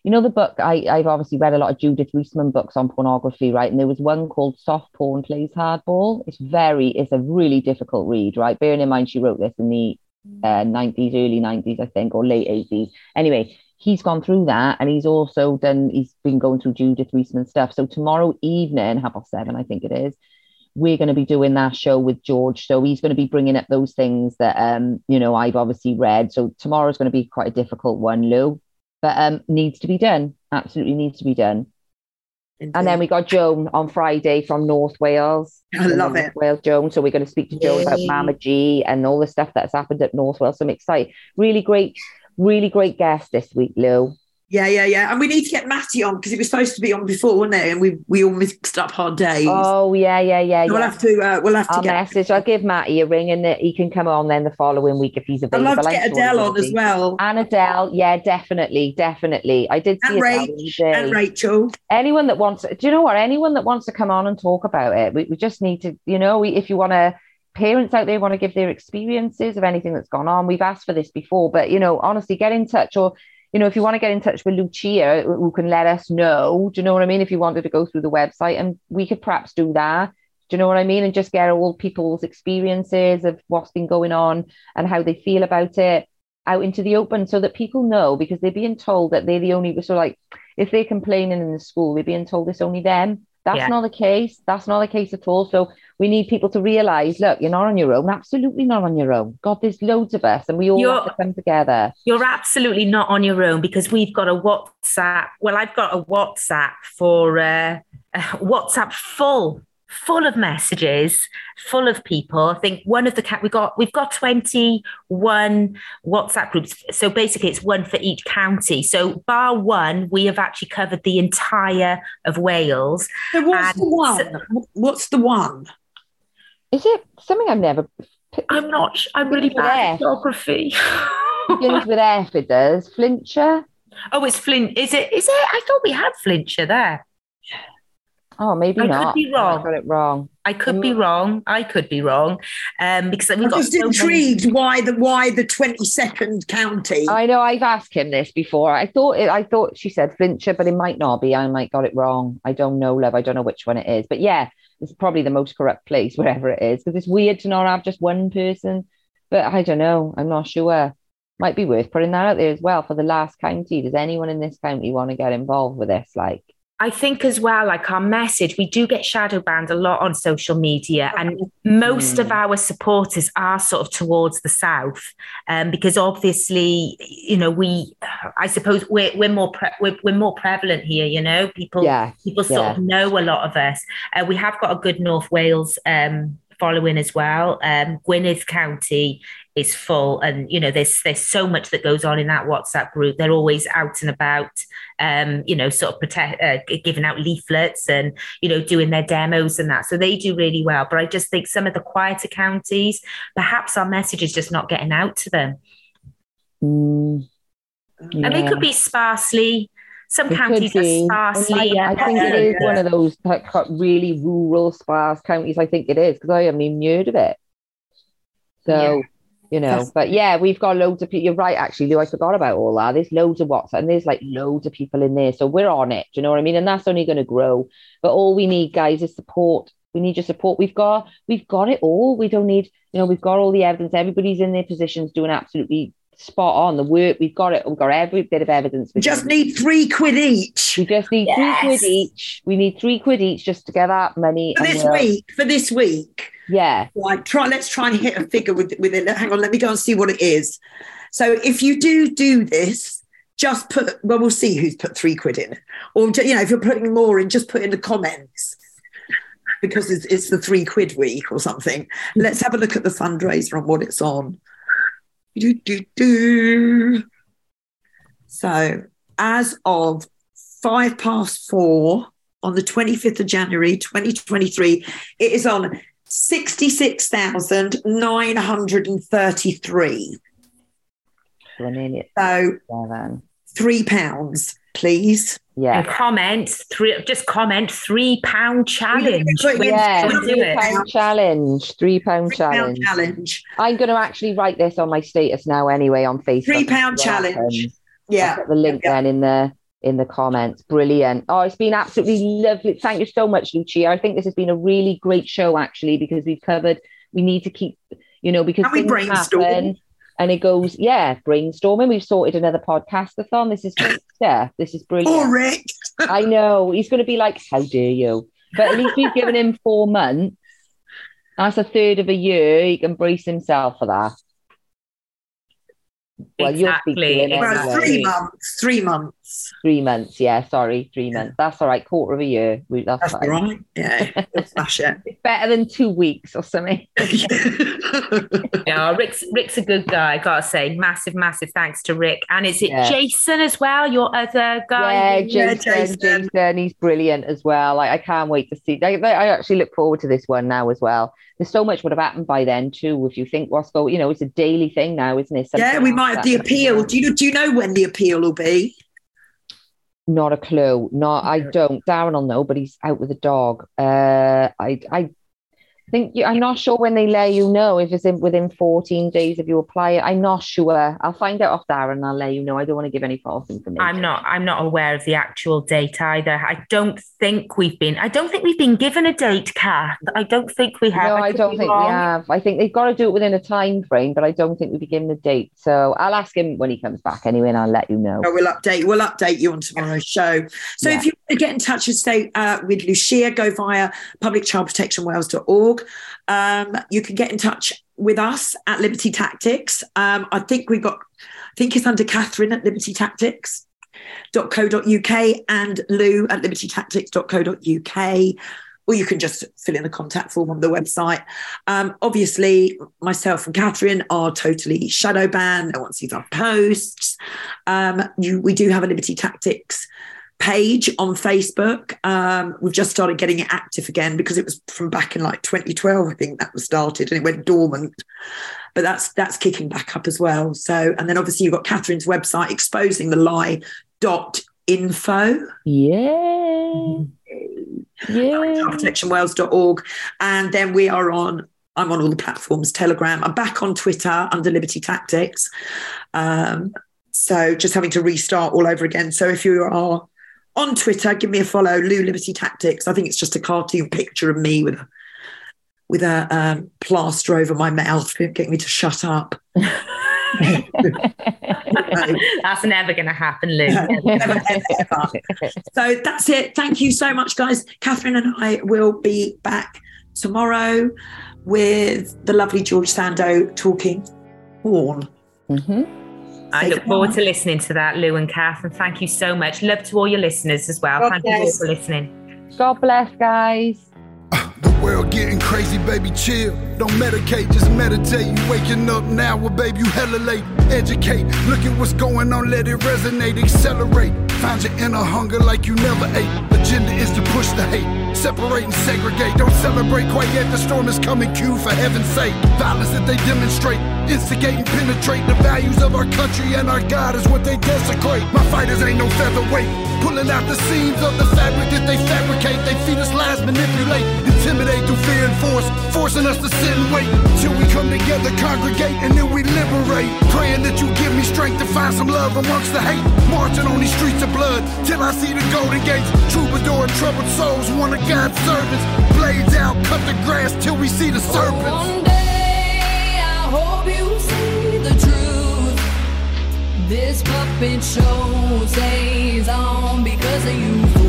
you know, the book I, I've obviously read a lot of Judith Reisman books on pornography, right? And there was one called Soft Porn Plays Hardball. It's very, it's a really difficult read, right? Bearing in mind she wrote this in the uh, 90s, early 90s, I think, or late 80s. Anyway, he's gone through that and he's also done, he's been going through Judith Reisman stuff. So tomorrow evening, half past seven, I think it is, we're going to be doing that show with George. So he's going to be bringing up those things that, um, you know, I've obviously read. So tomorrow's going to be quite a difficult one, Lou, but um, needs to be done. Absolutely needs to be done. Indeed. And then we got Joan on Friday from North Wales. I love North it. Wales Joan. So we're going to speak to Joan about Mama G and all the stuff that's happened at North Wales. So I'm excited. Really great, really great guest this week, Lou. Yeah, yeah, yeah. And we need to get Matty on because it was supposed to be on before, wasn't it? And we we all mixed up our days. Oh yeah, yeah, yeah. So we'll have to uh, we'll have to I'll get message. I'll give Matty a ring and he can come on then the following week if he's available. I'd love to get Adele on as well. And Adele, yeah, definitely, definitely. I did see and, Rach, and Rachel. Anyone that wants, do you know what? Anyone that wants to come on and talk about it, we, we just need to, you know, we, if you want to parents out there want to give their experiences of anything that's gone on. We've asked for this before, but you know, honestly, get in touch or you know, if you want to get in touch with Lucia, who can let us know, do you know what I mean? If you wanted to go through the website, and we could perhaps do that. Do you know what I mean? And just get all people's experiences of what's been going on and how they feel about it out into the open so that people know because they're being told that they're the only so like if they're complaining in the school, they're being told it's only them. That's yeah. not the case. That's not the case at all. So we need people to realize, look, you're not on your own. Absolutely not on your own. God, there's loads of us, and we all you're, have to come together. You're absolutely not on your own because we've got a WhatsApp. Well, I've got a WhatsApp for uh, a WhatsApp full full of messages, full of people. I think one of the cat we got we've got 21 WhatsApp groups. So basically it's one for each county. So bar one, we have actually covered the entire of Wales. So what's and the one? So, what's the one? Is it something I've never I'm not I'm really bad at geography. Begins with F it does. Flintshire. Oh, it's Flint. Is it? Is it? I thought we had Flintshire there. Oh, maybe I not. could be wrong. I got it wrong. I could be wrong. I could be wrong. Um, because we've I'm got just so intrigued many... why the why the twenty second county. I know I've asked him this before. I thought it, I thought she said Flintshire, but it might not be. I might got it wrong. I don't know, love. I don't know which one it is. But yeah, it's probably the most correct place, wherever it is, because it's weird to not have just one person. But I don't know. I'm not sure. might be worth putting that out there as well for the last county. Does anyone in this county want to get involved with this? Like, I think as well, like our message, we do get shadow banned a lot on social media, and most mm. of our supporters are sort of towards the south, um, because obviously, you know, we, I suppose we're we're more pre- we're, we're more prevalent here. You know, people yeah. people sort yeah. of know a lot of us. Uh, we have got a good North Wales um, following as well. Um, Gwynedd County is full, and you know there's there's so much that goes on in that WhatsApp group. They're always out and about, um, you know, sort of protect, uh, giving out leaflets and you know doing their demos and that. So they do really well. But I just think some of the quieter counties, perhaps our message is just not getting out to them. Mm, yeah. And they could be sparsely some it counties are sparsely. Like, I think it is one of those like, really rural, sparse counties. I think it is because I haven't even heard of it. So, yeah. you know, yes. but yeah, we've got loads of people. You're right, actually, Lou. I forgot about all that. There's loads of WhatsApp and there's like loads of people in there. So we're on it. Do you know what I mean? And that's only going to grow. But all we need, guys, is support. We need your support. We've got we've got it all. We don't need, you know, we've got all the evidence. Everybody's in their positions doing absolutely spot on. The work we've got it. We've got every bit of evidence. We just need three quid each. We just need yes. three quid each. We need three quid each just to get that money for this week. For this week. Yeah. Like try. Let's try and hit a figure with with it. Hang on. Let me go and see what it is. So if you do do this, just put. Well, we'll see who's put three quid in, or you know, if you're putting more in, just put in the comments because it's, it's the three quid week or something. Let's have a look at the fundraiser and what it's on. Do, do, do. So, as of five past four on the 25th of January 2023, it is on 66,933. So, three pounds, please. Yeah. And comment three. Just comment three pound challenge. Yeah, three pound challenge. Three pound challenge. challenge. I'm going to actually write this on my status now anyway on Facebook. Three pound challenge. Um, yeah. the link yeah. then in the in the comments. Brilliant. Oh, it's been absolutely lovely. Thank you so much, Lucia. I think this has been a really great show actually because we've covered. We need to keep, you know, because and we brainstorm. Happen, and it goes, yeah, brainstorming. We've sorted another podcastathon. This is great stuff. This is brilliant. Oh, Rick. I know. He's going to be like, how dare you? But at least we've given him four months. That's a third of a year. He can brace himself for that. Well, exactly. you'll anyway. three months. Three months. Three months. Yeah, sorry, three months. That's all right. Quarter of a year. That's, that's right. Yeah, smash it. It's better than two weeks or something. yeah, Rick's Rick's a good guy. I gotta say, massive, massive thanks to Rick. And is it yeah. Jason as well? Your other guy? Yeah, Jason, Jason. Jason. He's brilliant as well. Like, I can't wait to see. I, I actually look forward to this one now as well there's so much would have happened by then too. If you think what's going, you know, it's a daily thing now, isn't it? Something yeah, we might have the appeal. Do you do you know when the appeal will be? Not a clue. No, I don't. Darren will know, but he's out with a dog. Uh, I I think you, I'm not sure when they let you know if it's in within 14 days if you apply it. I'm not sure. I'll find out off Darren I'll let you know. I don't want to give any false information. I'm not I'm not aware of the actual date either. I don't think we've been I don't think we've been given a date, Kath. I don't think we have. No, I, I don't think wrong. we have. I think they've got to do it within a time frame, but I don't think we've been given a date. So I'll ask him when he comes back anyway and I'll let you know. Oh, we'll update we'll update you on tomorrow's show. So yeah. if you want to get in touch and stay uh, with Lucia, go via publicchildprotectionwales.org. Um, you can get in touch with us at Liberty Tactics. Um, I think we've got, I think it's under Kathryn at Liberty Tactics.co.uk and Lou at libertytactics.co.uk. Or you can just fill in the contact form on the website. Um, obviously, myself and Kathryn are totally shadow banned. No one sees our posts. Um, you, we do have a Liberty Tactics page on Facebook. Um, we've just started getting it active again because it was from back in like 2012, I think that was started, and it went dormant. But that's that's kicking back up as well. So, and then obviously you've got Kathryn's website exposing the lie dot info. Yeah. Yeah. protectionwales.org. And then we are on I'm on all the platforms, Telegram. I'm back on Twitter under Liberty Tactics. Um, so just having to restart all over again. So if you are on Twitter, give me a follow, Lou Liberty Tactics. I think it's just a cartoon picture of me with a with a um, plaster over my mouth, getting me to shut up. that's never going to happen, Lou. never, ever, ever. So that's it. Thank you so much, guys. Kathryn and I will be back tomorrow with the lovely George Sando talking porn. Mm-hmm. I look forward to listening to that, Lou and Kath, and thank you so much. Love to all your listeners as well. God thank bless. you all for listening. God bless, guys. Getting crazy, baby, chill. Don't medicate, just meditate. You waking up now, well, baby, you hella late. Educate, look at what's going on, let it resonate, accelerate. Find your inner hunger like you never ate. Agenda is to push the hate, separate and segregate. Don't celebrate quite yet, the storm is coming, Q, for heaven's sake. Violence that they demonstrate, instigate and penetrate. The values of our country and our God is what they desecrate. My fighters ain't no featherweight, pulling out the seams of the fabric that they fabricate. They feed us lies, manipulate, intimidate through fear and force, forcing us to sit and wait till we come together, congregate, and then we liberate. Praying that you give me strength to find some love amongst the hate. Marching on these streets of blood till I see the golden gates. Troubadour and troubled souls, one servants. Blades out, cut the grass till we see the serpents. One day I hope you see the truth. This puppet show stays on because of you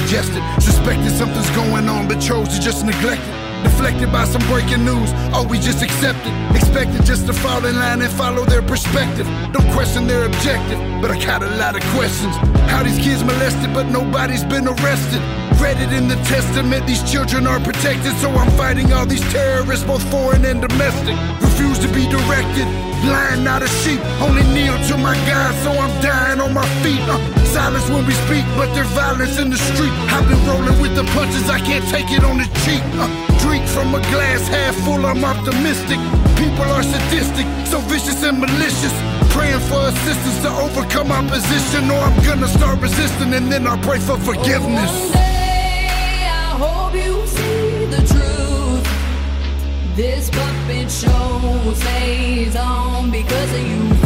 just. Suspected something's going on, but chose to just neglect it. Deflected by some breaking news, oh, we just accepted. Expected just to fall in line and follow their perspective. Don't question their objective, but I got a lot of questions. How these kids molested, but nobody's been arrested. Read it in the testament, these children are protected, so I'm fighting all these terrorists, both foreign and domestic. Refuse to be directed, blind, not a sheep. Only kneel to my God, so I'm dying on my feet. Uh, silence when we speak, but there's violence in the street. I've been rolling with the punches, I can't take it on the cheek. Uh, drink from a glass half full, I'm optimistic. People are sadistic, so vicious and malicious. Praying for assistance to overcome opposition, or I'm gonna start resisting and then I'll pray for forgiveness. One day I hope you see the truth. This puppet show stays on because of you